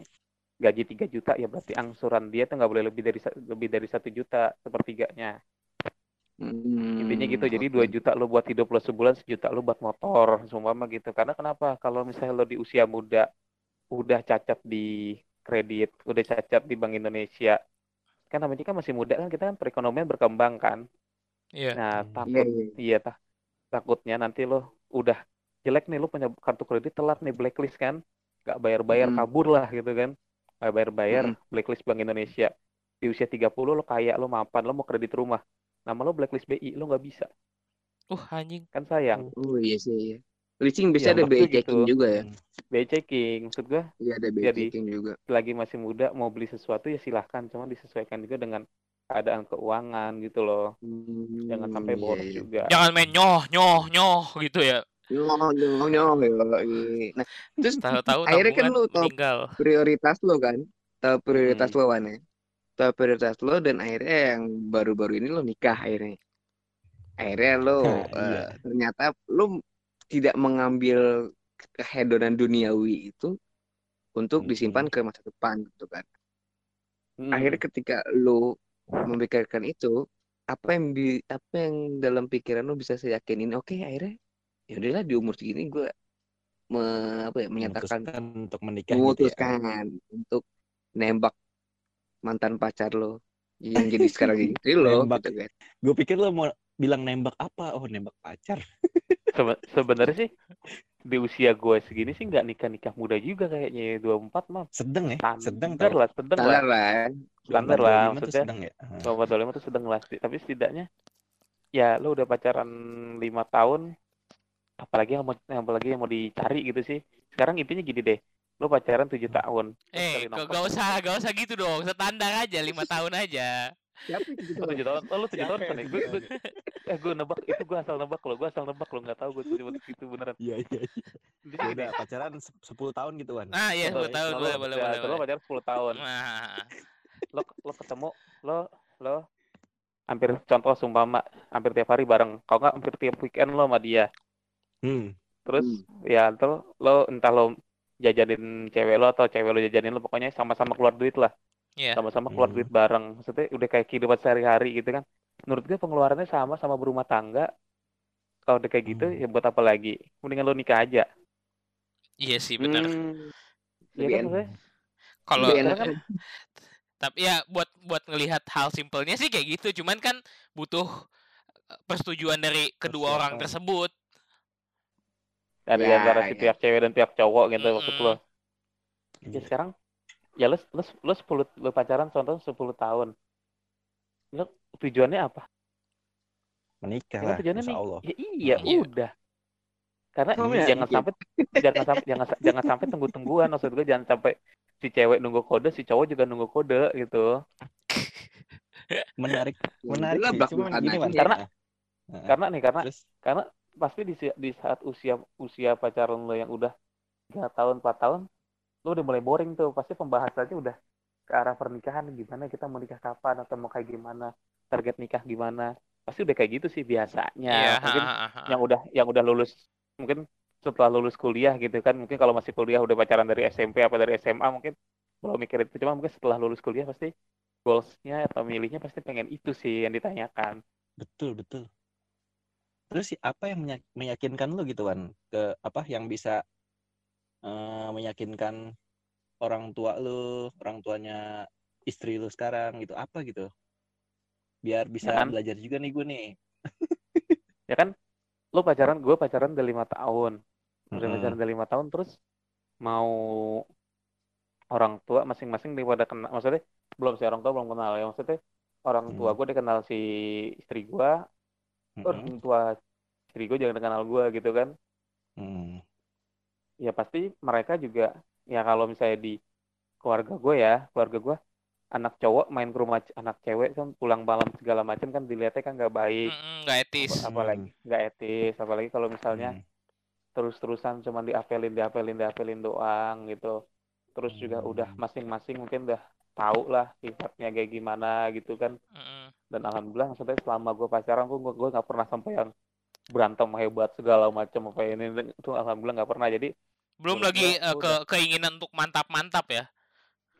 gaji 3 juta ya berarti angsuran dia tuh nggak boleh lebih dari lebih dari satu juta sepertiganya Hmm, intinya gitu jadi oke. 2 juta lo buat hidup lo sebulan sejuta lo buat motor semua mah gitu karena kenapa kalau misalnya lo di usia muda udah cacat di kredit udah cacat di Bank Indonesia kan namanya kan masih muda kan kita kan perekonomian berkembang kan Iya. nah Hmm. takut Iya, iya. iya tah takutnya nanti lo udah jelek nih lo punya kartu kredit telat nih blacklist kan nggak bayar-bayar Hmm. kabur lah gitu kan bayar-bayar Hmm. blacklist Bank Indonesia di usia 30 lo kaya lo mapan lo mau kredit rumah nama lo blacklist BI lo nggak bisa Uh anjing. kan sayang Oh iya sih, iya. Leasing bisa Ya, ada BI maksudnya checking gitu. juga ya. BI checking maksud gue Iya ada BI Jadi- checking juga. lagi masih muda mau beli sesuatu ya silahkan cuma disesuaikan juga dengan keadaan keuangan gitu loh Hmm, jangan sampai iya, boros iya. juga Jangan main nyoh nyoh nyoh gitu ya. Nyoh, yoi. Nah, terus Tahu-tahu Akhirnya kan lu tahu- prioritas lo kan, tahu prioritas Hmm. lo ya. Tahu prioritas lo dan akhirnya yang baru-baru ini lo nikah akhirnya. Akhirnya lo Hah, eh, iya. ternyata lo tidak mengambil kehedonan duniawi itu untuk Mm-mm. disimpan ke masa depan gitu kan. Hmm. Akhirnya ketika lo memikirkan itu, apa yang bi- apa yang dalam pikiran lo bisa saya yakinin? Oke, akhirnya ya udahlah di umur segini gue me- apa ya, menyatakan Memutuskan untuk menikah gitu ya. memutuskan untuk nembak mantan pacar lo yang jadi sekarang istri lo Nembak. gitu kan. Gue pikir lo mau bilang nembak apa? Oh, nembak pacar. Sebe- sebenarnya sih di usia gue segini sih nggak nikah nikah muda juga kayaknya 24 mah Sedang ya? Sedang standar lah sedang lah Standar lah. standar 24, lah 25 tuh maksudnya sedang ya. Ah. 24 25 tuh sedang lah tapi setidaknya ya lo udah pacaran lima tahun apalagi yang mau apalagi yang mau dicari gitu sih sekarang intinya gini deh lo pacaran tujuh tahun Terus Eh, gak, gak usah, gak usah gitu dong. Standar aja, lima tahun aja. Siapa itu gitu? Tujuh tahun. Oh, lu tujuh tahun kan ya? tujuh Gue, tahun gue, eh, gue nebak itu gue asal nebak loh. Gue asal nebak loh. Nggak tahu gue tuh cuma itu beneran. Iya iya. iya. Jadi Ya gini, udah pacaran se- 10 tahun gitu Wan. Ah iya, lo- 10 tahun lo- boleh lo- boleh ya, boleh. Lo pacaran 10 tahun. Nah, Lo lo ketemu lo lo hampir contoh sumpama hampir tiap hari bareng. Kalau nggak hampir tiap weekend lo sama dia. Hmm. Terus Hmm. ya tuh lo entah lo jajanin cewek lo atau cewek lo jajanin lo pokoknya sama-sama keluar duit lah. Iya. Sama-sama keluar Hmm. duit bareng. Maksudnya udah kayak kehidupan sehari-hari gitu kan. Menurut gue pengeluarannya sama sama berumah tangga. Kalau udah kayak gitu Hmm. ya buat apa lagi? Mendingan lo nikah aja. iya sih benar. Hmm, Iya kan? Kalau enak. kan tapi ya buat buat ngelihat hal simpelnya sih kayak gitu, cuman kan butuh eh, persetujuan dari kedua orang Persiapan. tersebut. Dari Ya, antara si ya. pihak cewek dan pihak cowok gitu maksud Mm-mm. lo. Ya sekarang ya lo lo lo 10 lo pacaran contoh 10 tahun. Lo tujuannya apa? Menikah Ya, lah. tujuannya Insya nih. Allah. Ya iya, Iya. udah. Karena Kamu jangan yakin? sampai jangan sampai jangan jangan sampai tunggu-tungguan maksud gue jangan sampai si cewek nunggu kode, si cowok juga nunggu kode gitu. Menarik, Ya, menarik sih. Cuman gini ya. Karena- nah, Karena nih karena terus karena pasti di di saat usia usia pacaran lo yang udah 3 tahun 4 tahun lo udah mulai boring tuh. Pasti pembahasannya udah ke arah pernikahan. Gimana kita mau nikah kapan atau mau kayak gimana? Target nikah gimana? Pasti udah kayak gitu sih biasanya. Iya, mungkin ha, ha, ha. yang udah yang udah lulus mungkin setelah lulus kuliah gitu kan. Mungkin kalau masih kuliah udah pacaran dari SMP apa dari SMA mungkin belum mikir itu. Cuma mungkin setelah lulus kuliah pasti goalsnya atau milihnya pasti pengen itu sih yang ditanyakan. Betul betul. Terus sih apa yang meyakinkan lu gitu Wan ke apa yang bisa eh, meyakinkan orang tua lu, orang tuanya istri lu sekarang gitu apa gitu? Biar bisa kan? belajar juga nih gue nih. ya kan lo pacaran gue pacaran udah lima tahun udah Mm-mm. pacaran udah lima tahun terus mau orang tua masing-masing daripada kenal maksudnya belum si orang tua belum kenal ya maksudnya orang tua Hmm. gue dikenal si istri gue Mm-mm. orang tua istri gue jangan kenal gue gitu kan Mm. ya pasti mereka juga ya kalau misalnya di keluarga gue ya keluarga gue anak cowok main ke rumah anak cewek kan pulang malam segala macam kan dilihatnya kan nggak baik nggak etis. Apa- apalagi nggak etis apalagi kalau misalnya Mm. terus-terusan cuma diapelin diapelin diapelin doang gitu terus juga Hmm. udah masing-masing mungkin udah tahu lah sifatnya kayak gimana gitu kan Mm-mm. dan alhamdulillah maksudnya selama gue pacaran gue gue nggak pernah sampai yang berantem hebat segala macam apa ini itu alhamdulillah nggak pernah jadi Belum lagi gua eh, ke udah. keinginan untuk mantap-mantap ya.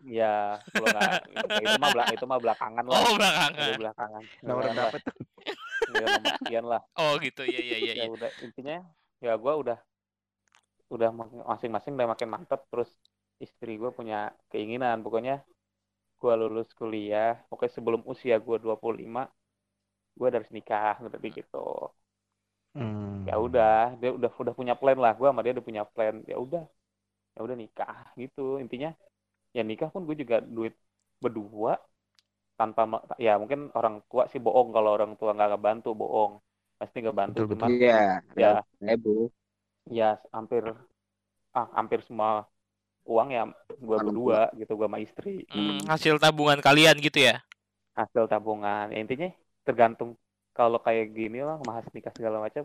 ya kalau nggak itu mah itu mah belakangan lah Oh, itu belakangan. belakangan Nomor Belakangan berapa lah. tuh? Ya, nomor sekian lah Oh, gitu. Iya, iya, iya, ya iya. udah intinya ya gue udah udah masing-masing udah makin mantap terus istri gue punya keinginan pokoknya gue lulus kuliah pokoknya sebelum usia gue 25 gue harus nikah seperti gitu Hmm. ya udah dia udah udah punya plan lah gue sama dia udah punya plan. Ya udah ya udah nikah gitu. Intinya ya nikah pun gue juga duit berdua tanpa ya mungkin orang tua sih bohong kalau orang tua nggak ngebantu bohong. Pasti nggak bantu Betul, cuman Iya, ya ya, Bu. ya hampir ah hampir semua uang ya gue Orang berdua gitu gue sama istri. Hmm, hasil tabungan kalian gitu ya. hasil tabungan. Ya, intinya tergantung kalau kayak gini lah mahas nikah segala macam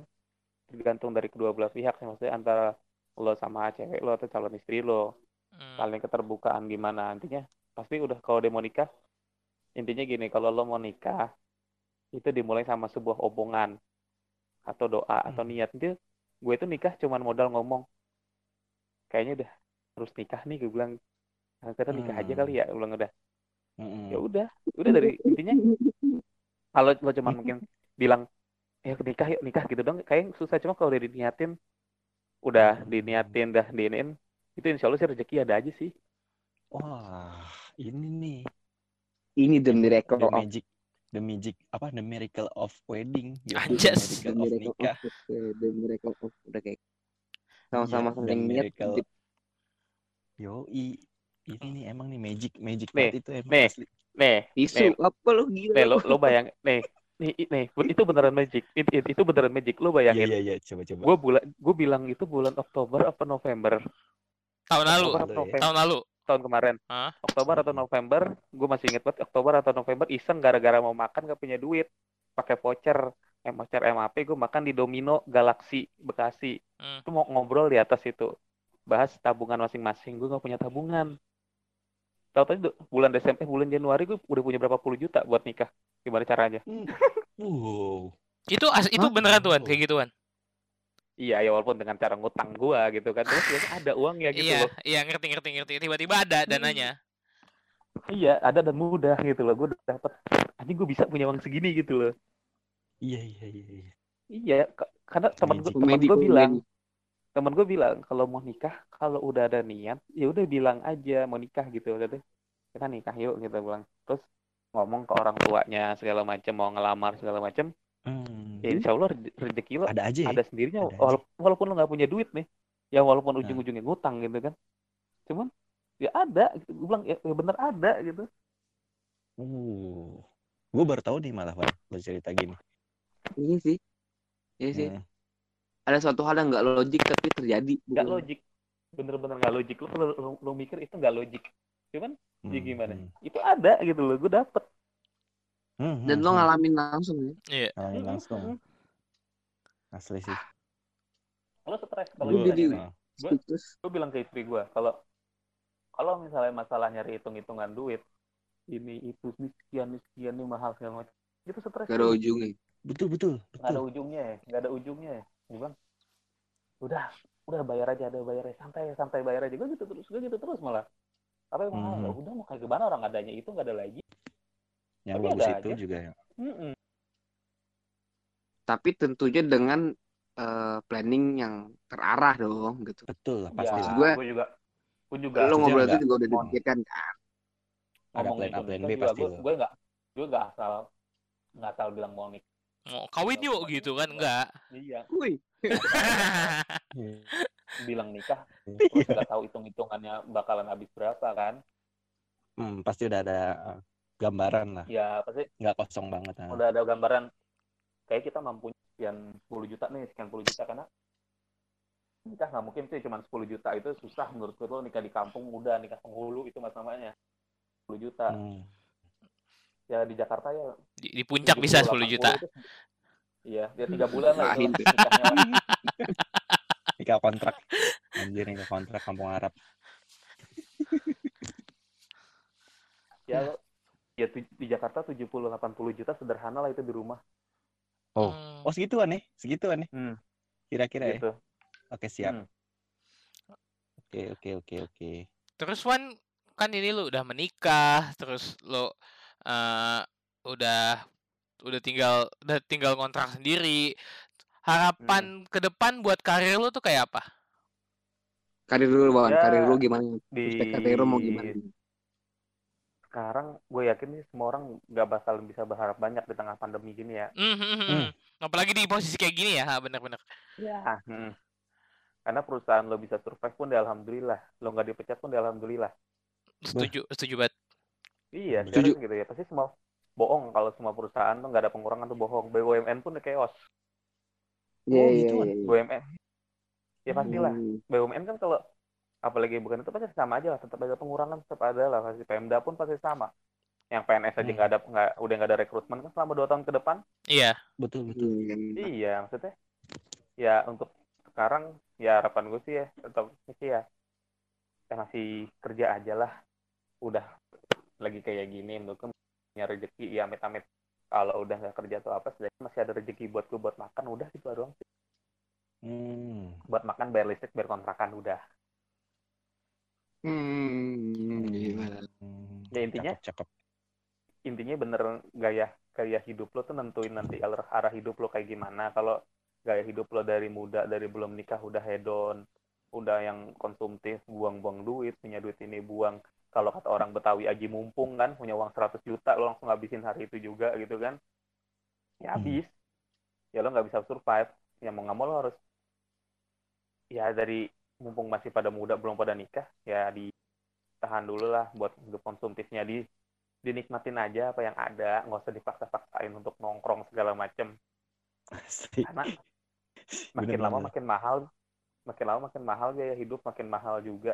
tergantung dari kedua belah pihak sih. Maksudnya antara lo sama cewek lo atau calon istri lo. Hmm. saling keterbukaan gimana. Intinya pasti udah kalau dia mau nikah intinya gini kalau lo mau nikah itu dimulai sama sebuah omongan atau doa atau Hmm. niat. Itu gue itu nikah cuman modal ngomong. Kayaknya udah harus nikah nih gue bilang "Nah, kita nikah aja Hmm. kali ya gue bilang udah Mm-mm. ya udah udah dari intinya kalau lo cuma mungkin bilang ya nikah yuk nikah gitu dong kayak susah cuma kalau udah diniatin udah diniatin dah diinin itu insya Allah sih rezeki ada aja sih Wah, ini nih Ini the miracle the of magic, the magic apa the miracle of wedding, gitu. Anjas. the the miracle of nikah. of the miracle of udah kayak sama-sama Iya, saling the niat di- Yoi, ini nih emang nih magic, magic Nih, banget itu emang nih. asli. nih tisu nih apa lu gila nih lo lo bayang nih nih i- nih itu beneran magic itu, itu beneran magic lo Iya bayangin iya iya, coba coba. gue bulan gue bilang itu bulan Oktober apa November Tahun lalu. Oktober Lalu apa ya. November Tahun lalu. tahun kemarin Hah? Oktober atau November gue masih inget banget Oktober atau November iseng gara-gara mau makan gak punya duit pakai voucher eh, voucher MAP gue makan di Domino Galaxy Bekasi Hmm. itu mau ngobrol di atas itu bahas tabungan masing-masing gue gak punya tabungan tahu tadi bulan Desember bulan Januari gue udah punya berapa puluh juta buat nikah gimana caranya Wow. Itu as itu Hah? beneran tuan kayak gituan. iya ya walaupun dengan cara ngutang gue gitu kan terus biasanya ada uangnya gitu iya, loh iya ngerti ngerti ngerti. Tiba-tiba ada dananya. iya ada dan mudah gitu loh gue dapet anjing gue bisa punya uang segini gitu loh Iya iya iya. iya. Iya, ka- karena teman gue teman gue bilang, teman gue bilang kalau mau nikah, kalau udah ada niat, ya udah bilang aja mau nikah gitu, udah deh. Kita nikah yuk kita bilang. Terus ngomong ke orang tuanya segala macam, mau ngelamar segala macam, Hmm. ya insya Allah re- rezeki lo Ada aja ya. ada sendirinya. Ada aja. Wala- walaupun lo nggak punya duit nih, ya walaupun Nah. ujung-ujungnya ngutang gitu kan. Cuman ya ada, gitu. gue bilang ya, ya bener ada gitu. Uh. Gue baru tahu nih malah lo cerita gini. Iya sih. Iya sih. Hmm. Ada suatu hal yang nggak logik tapi terjadi. Nggak logik, bener-bener nggak logik. Lo kalau lo, lo mikir itu nggak logik. Cuman ya Hmm, gimana? hmm. Itu ada gitu loh, gue dapet. Hmm, Dan hmm, lo hmm. ngalamin langsung ya. Iya. Ngalamin langsung. mm-mm. Asli sih. Lo stres kalau ditanya jadi- Gua- Speechless. Gue bilang ke istri gue, kalau kalau misalnya masalah nyari hitung-hitungan duit, ini itu ini sekian ini sekian ini mahal segala macam, itu stres. Gak ada ujungnya. betul betul Nggak ada betul. ujungnya, ya, nggak ada ujungnya. ya. Gue bilang, udah, udah bayar aja, ada bayar aja, santai, santai bayar aja. Gue gitu terus, gue gitu terus malah. Apa yang mahal? Hmm. Ya udah mau kayak gimana orang adanya itu nggak ada lagi. Yang Tapi bagus itu aja. juga ya. Mm-mm. Tapi tentunya dengan eh, planning yang terarah dong gitu. Betul lah Ya, pasti. Lah. gue, gue juga, gue juga Lo ngobrol itu juga udah dipikirkan kan. Ada ngomong plan A, plan B pasti gue, lo. gue nggak, gue nggak asal nggak asal bilang mau nikah. Mau kawin yuk gitu kan enggak. Iya, Wih. bilang nikah Iya. terus nggak tahu hitung-hitungannya bakalan habis berapa kan Hmm, pasti udah ada uh, gambaran lah. ya pasti Nggak kosong banget. ah. udah ada gambaran kayak kita mampu sekian 10 juta nih sekian 10 juta karena nikah nggak mungkin sih cuma 10 juta itu susah menurut gue lo nikah di kampung udah nikah penghulu itu mas namanya 10 juta Hmm. Ya di Jakarta ya Di, di puncak bisa 10 80 juta. itu- iya ya tiga bulan lah itu. Nikah kontrak. Anjir nikah kontrak kampung Arab. ya lo- ya di Jakarta 70 80 juta sederhana lah itu di rumah Oh. Hmm. Oh segituan nih, segituan nih. Hmm. Kira-kira ya. gitu Oke siap. Hmm. Oke oke oke oke. Terus Wan kan ini lu udah menikah, terus lu eh, udah udah tinggal udah tinggal kontrak sendiri. Harapan ke depan buat karir lu tuh kayak apa? Karir dulu, Bang. Ya, Karir lu gimana? di karir lu mau gimana? sekarang gue yakin nih semua orang nggak bakal bisa berharap banyak di tengah pandemi gini ya. Hmm, hmm, hmm, Hmm. hmm. Apalagi di posisi kayak gini ya, ha, bener-bener. Ya. Karena perusahaan lo bisa survive pun ya alhamdulillah, lo nggak dipecat pun ya alhamdulillah. Setuju, setuju banget. Iya, Setuju. sekarang gitu ya. Pasti semua bohong kalau semua perusahaan tuh nggak ada pengurangan tuh bohong. BUMN pun udah chaos. Iya, Oh, iya, gitu, iya. iya. BUMN. Ya pastilah. Hmm. BUMN kan kalau apalagi bukan itu pasti sama aja lah, tetap ada pengurangan tetap ada lah pasti Pemda pun pasti sama. Yang PNS aja Hmm. nggak ada nggak udah nggak ada rekrutmen kan selama dua tahun ke depan. Iya. Betul betul. Hmm. Iya, maksudnya ya untuk sekarang ya harapan gue sih ya tetap sih ya ya masih kerja aja lah. Udah lagi kayak gini menurut gue punya rezeki ya amit-amit kalau udah nggak kerja atau apa setidaknya masih ada rezeki buat gue buat makan udah gitu doang sih. Hmm. buat makan bayar listrik bayar kontrakan udah Hmm, gimana? Hmm, Ya, intinya- cakep, cakep. intinya bener gaya gaya hidup lo tuh nentuin nanti arah, arah hidup lo kayak gimana kalau gaya hidup lo dari muda dari belum nikah udah hedon udah yang konsumtif buang-buang duit punya duit ini buang kalau kata orang Betawi aji mumpung kan punya uang 100 juta lo langsung habisin hari itu juga gitu kan. Ya Hmm. habis. Ya lo nggak bisa survive. Ya mau nggak mau lo harus ya dari mumpung masih pada muda belum pada nikah ya ditahan dulu lah buat konsumtifnya. Di dinikmatin aja apa yang ada nggak usah dipaksa-paksain untuk nongkrong segala macem. Asli. karena makin lama Bener-bener. makin mahal makin lama makin mahal gaya hidup makin mahal juga.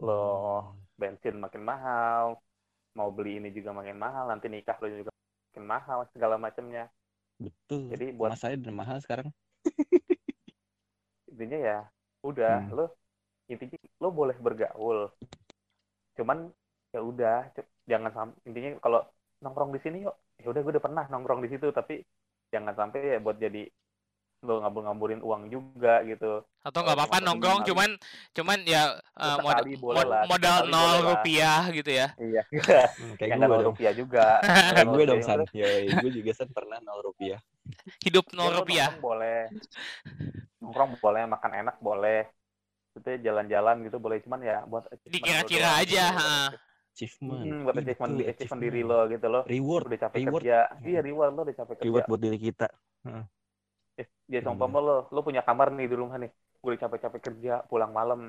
Loh bensin makin mahal mau beli ini juga makin mahal nanti nikah lo juga makin mahal segala macamnya Betul. Jadi buat- saya udah mahal sekarang. intinya ya udah Hmm. lo intinya lo boleh bergaul cuman ya udah jangan sampai intinya kalau nongkrong di sini yuk ya udah gue udah pernah nongkrong di situ tapi jangan sampai ya buat jadi lo ngabur-ngaburin uang juga gitu Atau nggak apa-apa nongkrong cuman cuman ya eh, mod- boleh mod- lah, modal nol rupiah gitu ya. iya Hmm, kayak ya gue nol rupiah juga Kayak gue dong San. Yoi, gue juga San pernah nol rupiah. Hidup Ya, nol lo rupiah. nongkrong boleh nongkrong boleh makan enak boleh itu jalan-jalan gitu boleh cuman ya buat Dikira-kira aja, gitu, Achievement. Hmm, buat achievement, achievement diri lo gitu lo Reward. udah capek Reward. kerja Hmm. iya reward lo udah capek kerja Reward buat diri kita. Ya Hmm. seumpama lo lo punya kamar nih di rumah nih. Gue udah capek-capek kerja pulang malam.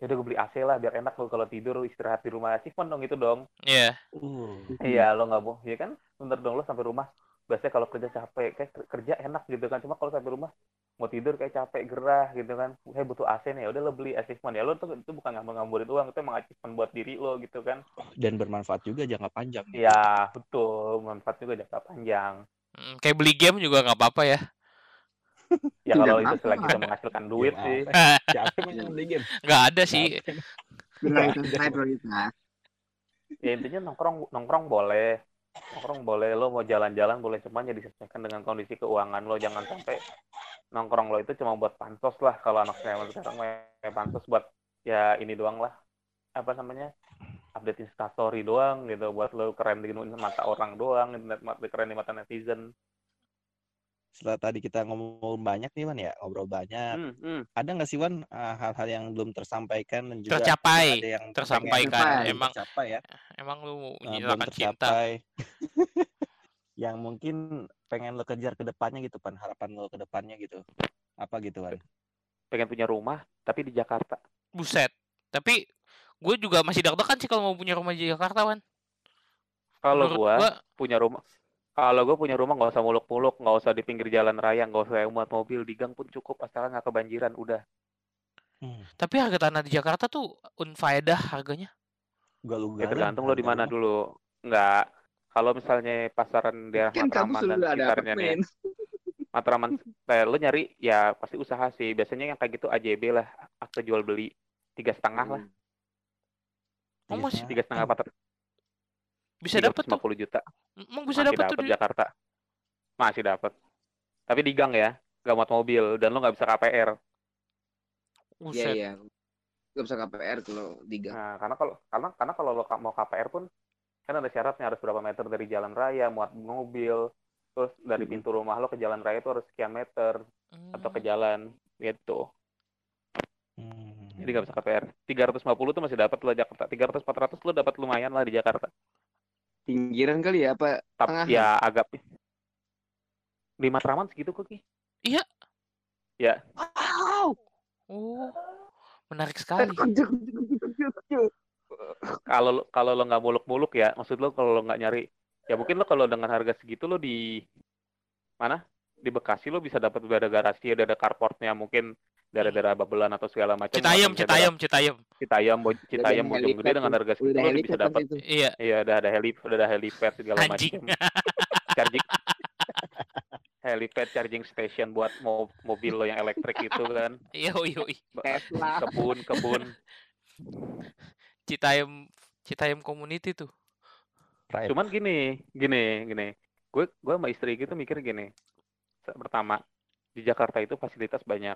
Ya udah gue beli AC lah biar enak lo kalau tidur istirahat di rumah. Achievement dong itu dong. Iya. Uh. iya lo nggak boh ya kan? Bener dong lo sampai rumah. Biasanya kalau kerja capek kayak ker- kerja enak gitu kan. Cuma kalau sampai rumah mau tidur kayak capek gerah gitu kan. Saya butuh AC nih. Ya udah lo beli achievement ya lo tuh itu bukan ngambur-ngamburin uang itu emang achievement buat diri lo gitu kan. Dan bermanfaat juga jangka panjang. Iya betul. Manfaat juga jangka panjang. Mm, Kayak beli game juga nggak apa-apa ya. Ya kalau itu selagi bisa menghasilkan duit Game sih. apa? Siapa yang main beli game? Nggak ada sih. Prioritas. ya intinya nongkrong nongkrong boleh. Nongkrong boleh. Lo mau jalan-jalan boleh cuman ya disesuaikan dengan kondisi keuangan lo. Jangan sampai nongkrong lo itu cuma buat pansos lah. Kalau anak saya sekarang kayak pansos buat ya ini doang lah. Apa namanya? Update instastory doang gitu. Buat lo keren di mata orang doang. Internet mata keren di mata netizen Setelah tadi kita ngomong banyak nih Wan ya, ngobrol banyak. hmm, hmm. Ada nggak sih Wan eh, hal-hal yang belum tersampaikan dan juga Tercapai, ada yang tersampaikan. pengen Emang- tercapai ya, Emang lu belum menyilangkan cinta. tercapai. yang mungkin pengen lo kejar ke depannya gitu pan, harapan lo ke depannya gitu. Apa gitu Wan? pengen punya rumah tapi di Jakarta Buset. Tapi gue juga masih deg-degan sih kalau mau punya rumah di Jakarta, Wan. kalau gua, punya rumah kalau gue punya rumah nggak usah muluk-muluk nggak usah di pinggir jalan raya nggak usah yang muat mobil di gang pun cukup asalkan nggak kebanjiran udah. Hmm, tapi harga tanah di Jakarta tuh unfaedah harganya. gak lu ya tergantung lo di mana dulu. Nggak. Kalau misalnya pasaran daerah Matraman dan sekitarnya nih. Matraman eh, lo nyari ya pasti usaha sih. Biasanya yang kayak gitu AJB lah akte jual beli. Tiga setengah lah. Oh, masih tiga setengah empat Bisa dapat tuh. 50 juta Emang bisa dapat tuh di Jakarta masih dapat tapi di gang ya gak muat mobil dan lo nggak bisa KPR Iya iya. Gak bisa KPR kalau di gang. Nah, karena kalau karena karena kalau lo mau KPR pun kan ada syaratnya harus berapa meter dari jalan raya, muat mobil, terus dari Mhm. pintu rumah lo ke jalan raya itu harus sekian meter atau ke jalan gitu. Hmm. Jadi nggak bisa KPR. 350 tuh masih dapat lo Jakarta. 300 400 lo dapat lumayan lah di Jakarta. Pinggiran kali ya apa? Tapi Tengah. ya agak di Matraman segitu kok Ki. Wow. Oh. Menarik sekali. Kalau lo- kalau lo nggak muluk-muluk ya, maksud lo kalau lo nggak nyari ya mungkin lo kalau dengan harga segitu lo di mana? Di Bekasi lo bisa dapat udah ada garasi, udah ada carportnya, mungkin daerah-daerah Babelan atau segala macam. Citayam, Citayam, Citayam. Citayam, Bo- Citayam, Bojonggede helipad dengan harga segitu Udah bisa helipad dapat. Iya. Iya, udah ada helip, udah ada helipad segala macam. Charging helipad charging station buat mo- mobil lo yang elektrik itu kan. Iya, yoi. Tesla. Kebun, kebun. Citayam, Citayam community tuh. Right. Cuman gini, gini, gini. Gue gue sama istri gitu mikir gini. Pertama, di Jakarta itu fasilitas banyak.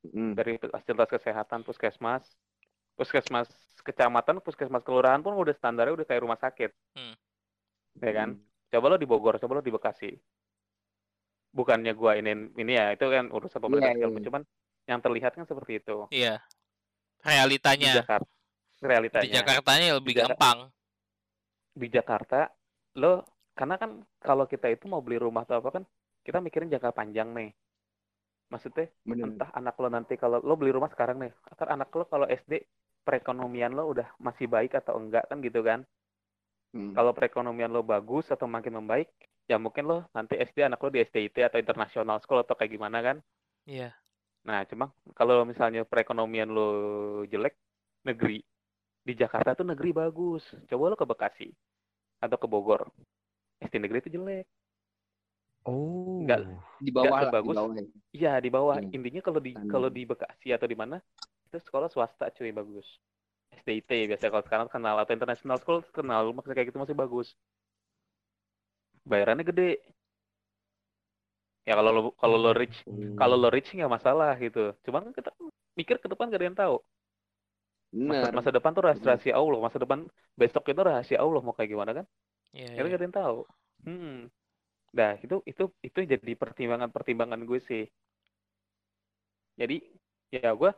Hmm. Dari fasilitas kesehatan, puskesmas, puskesmas kecamatan, puskesmas kelurahan pun udah standarnya udah kayak rumah sakit. Hmm. Ya kan? Coba lo di Bogor, coba lo di Bekasi. Bukannya gua ini ini ya, itu kan urusan pemerintah segala iya. macam. Cuman yang terlihat kan seperti itu. Iya. Di Realitanya. Jakarta. Realitanya. Di Jakartanya lebih Di Jakarta- gampang. di Jakarta lo karena kan kalau kita itu mau beli rumah atau apa kan kita mikirin jangka panjang nih maksudnya Bener. entah anak lo nanti kalau lo beli rumah sekarang nih atau anak lo kalau SD perekonomian lo udah masih baik atau enggak kan gitu kan Hmm. kalau perekonomian lo bagus atau makin membaik ya mungkin lo nanti SD anak lo di SDIT atau international school atau kayak gimana kan Iya. nah cuma kalau misalnya perekonomian lo jelek negeri di Jakarta tuh negeri bagus coba lo ke Bekasi atau ke Bogor SD negeri itu jelek Oh. Nggak. Di bawah di sebagus. bawah. ya. Iya di bawah. Hmm. Intinya kalau di Standar. kalau di Bekasi atau di mana itu sekolah swasta cuy bagus. SDIT biasanya kalau sekarang kenal atau international school kenal maksudnya kayak gitu masih bagus. Bayarannya gede. Ya kalau lo kalau lo rich kalau lo rich nggak masalah gitu. Cuman kan kita mikir ke depan gak ada yang tahu. Masa, masa depan tuh rahasia, rahasia Allah. Masa depan besok itu rahasia Allah mau kayak gimana kan? Iya, Kita iya. gak ada yang tahu. Hmm. Nah, itu itu itu jadi pertimbangan-pertimbangan gue sih. Jadi ya gue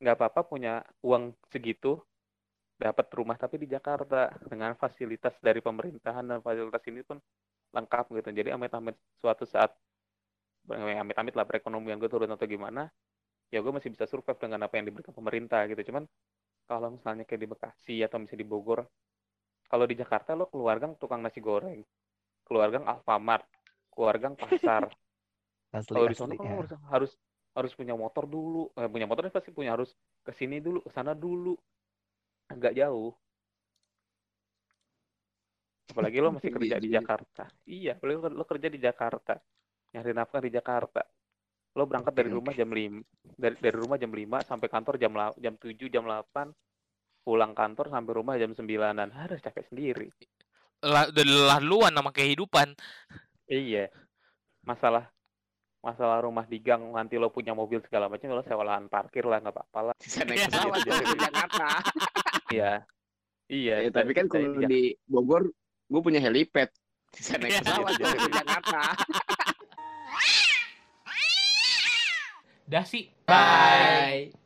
nggak apa-apa punya uang segitu dapat rumah tapi di Jakarta dengan fasilitas dari pemerintahan dan fasilitas ini pun lengkap gitu. Jadi amit-amit suatu saat amit-amit lah perekonomian gue turun atau gimana, ya gue masih bisa survive dengan apa yang diberikan pemerintah gitu. Cuman kalau misalnya kayak di Bekasi atau misalnya di Bogor, kalau di Jakarta lo keluarga tukang nasi goreng, keluarga Alfamart, keluarga pasar. Asli, Kalau di sana kan ya. harus harus harus punya motor dulu, eh, punya motor pasti punya harus ke sini dulu, ke sana dulu, agak jauh. Apalagi lo masih kerja Iya di juga. Jakarta. Iya, apalagi lo, lo kerja di Jakarta, nyari nafkah di Jakarta. Lo berangkat dari rumah jam 5, dari dari rumah jam 5 sampai kantor jam la- jam 7, jam 8, pulang kantor sampai rumah jam 9-an. Harus capek sendiri. Lah, udah lelah sama kehidupan. Iya. Masalah masalah rumah di gang nanti lo punya mobil segala macam lo sewa lahan parkir lah nggak apa-apa lah. Bisa naik Iya. pesawat Gitu, Jakarta. Iya. Iya. Ya, tapi kan saya- kalau saya di Bogor, gue punya helipad. Bisa naik Iya. pesawat di Jakarta. Dah sih. Bye.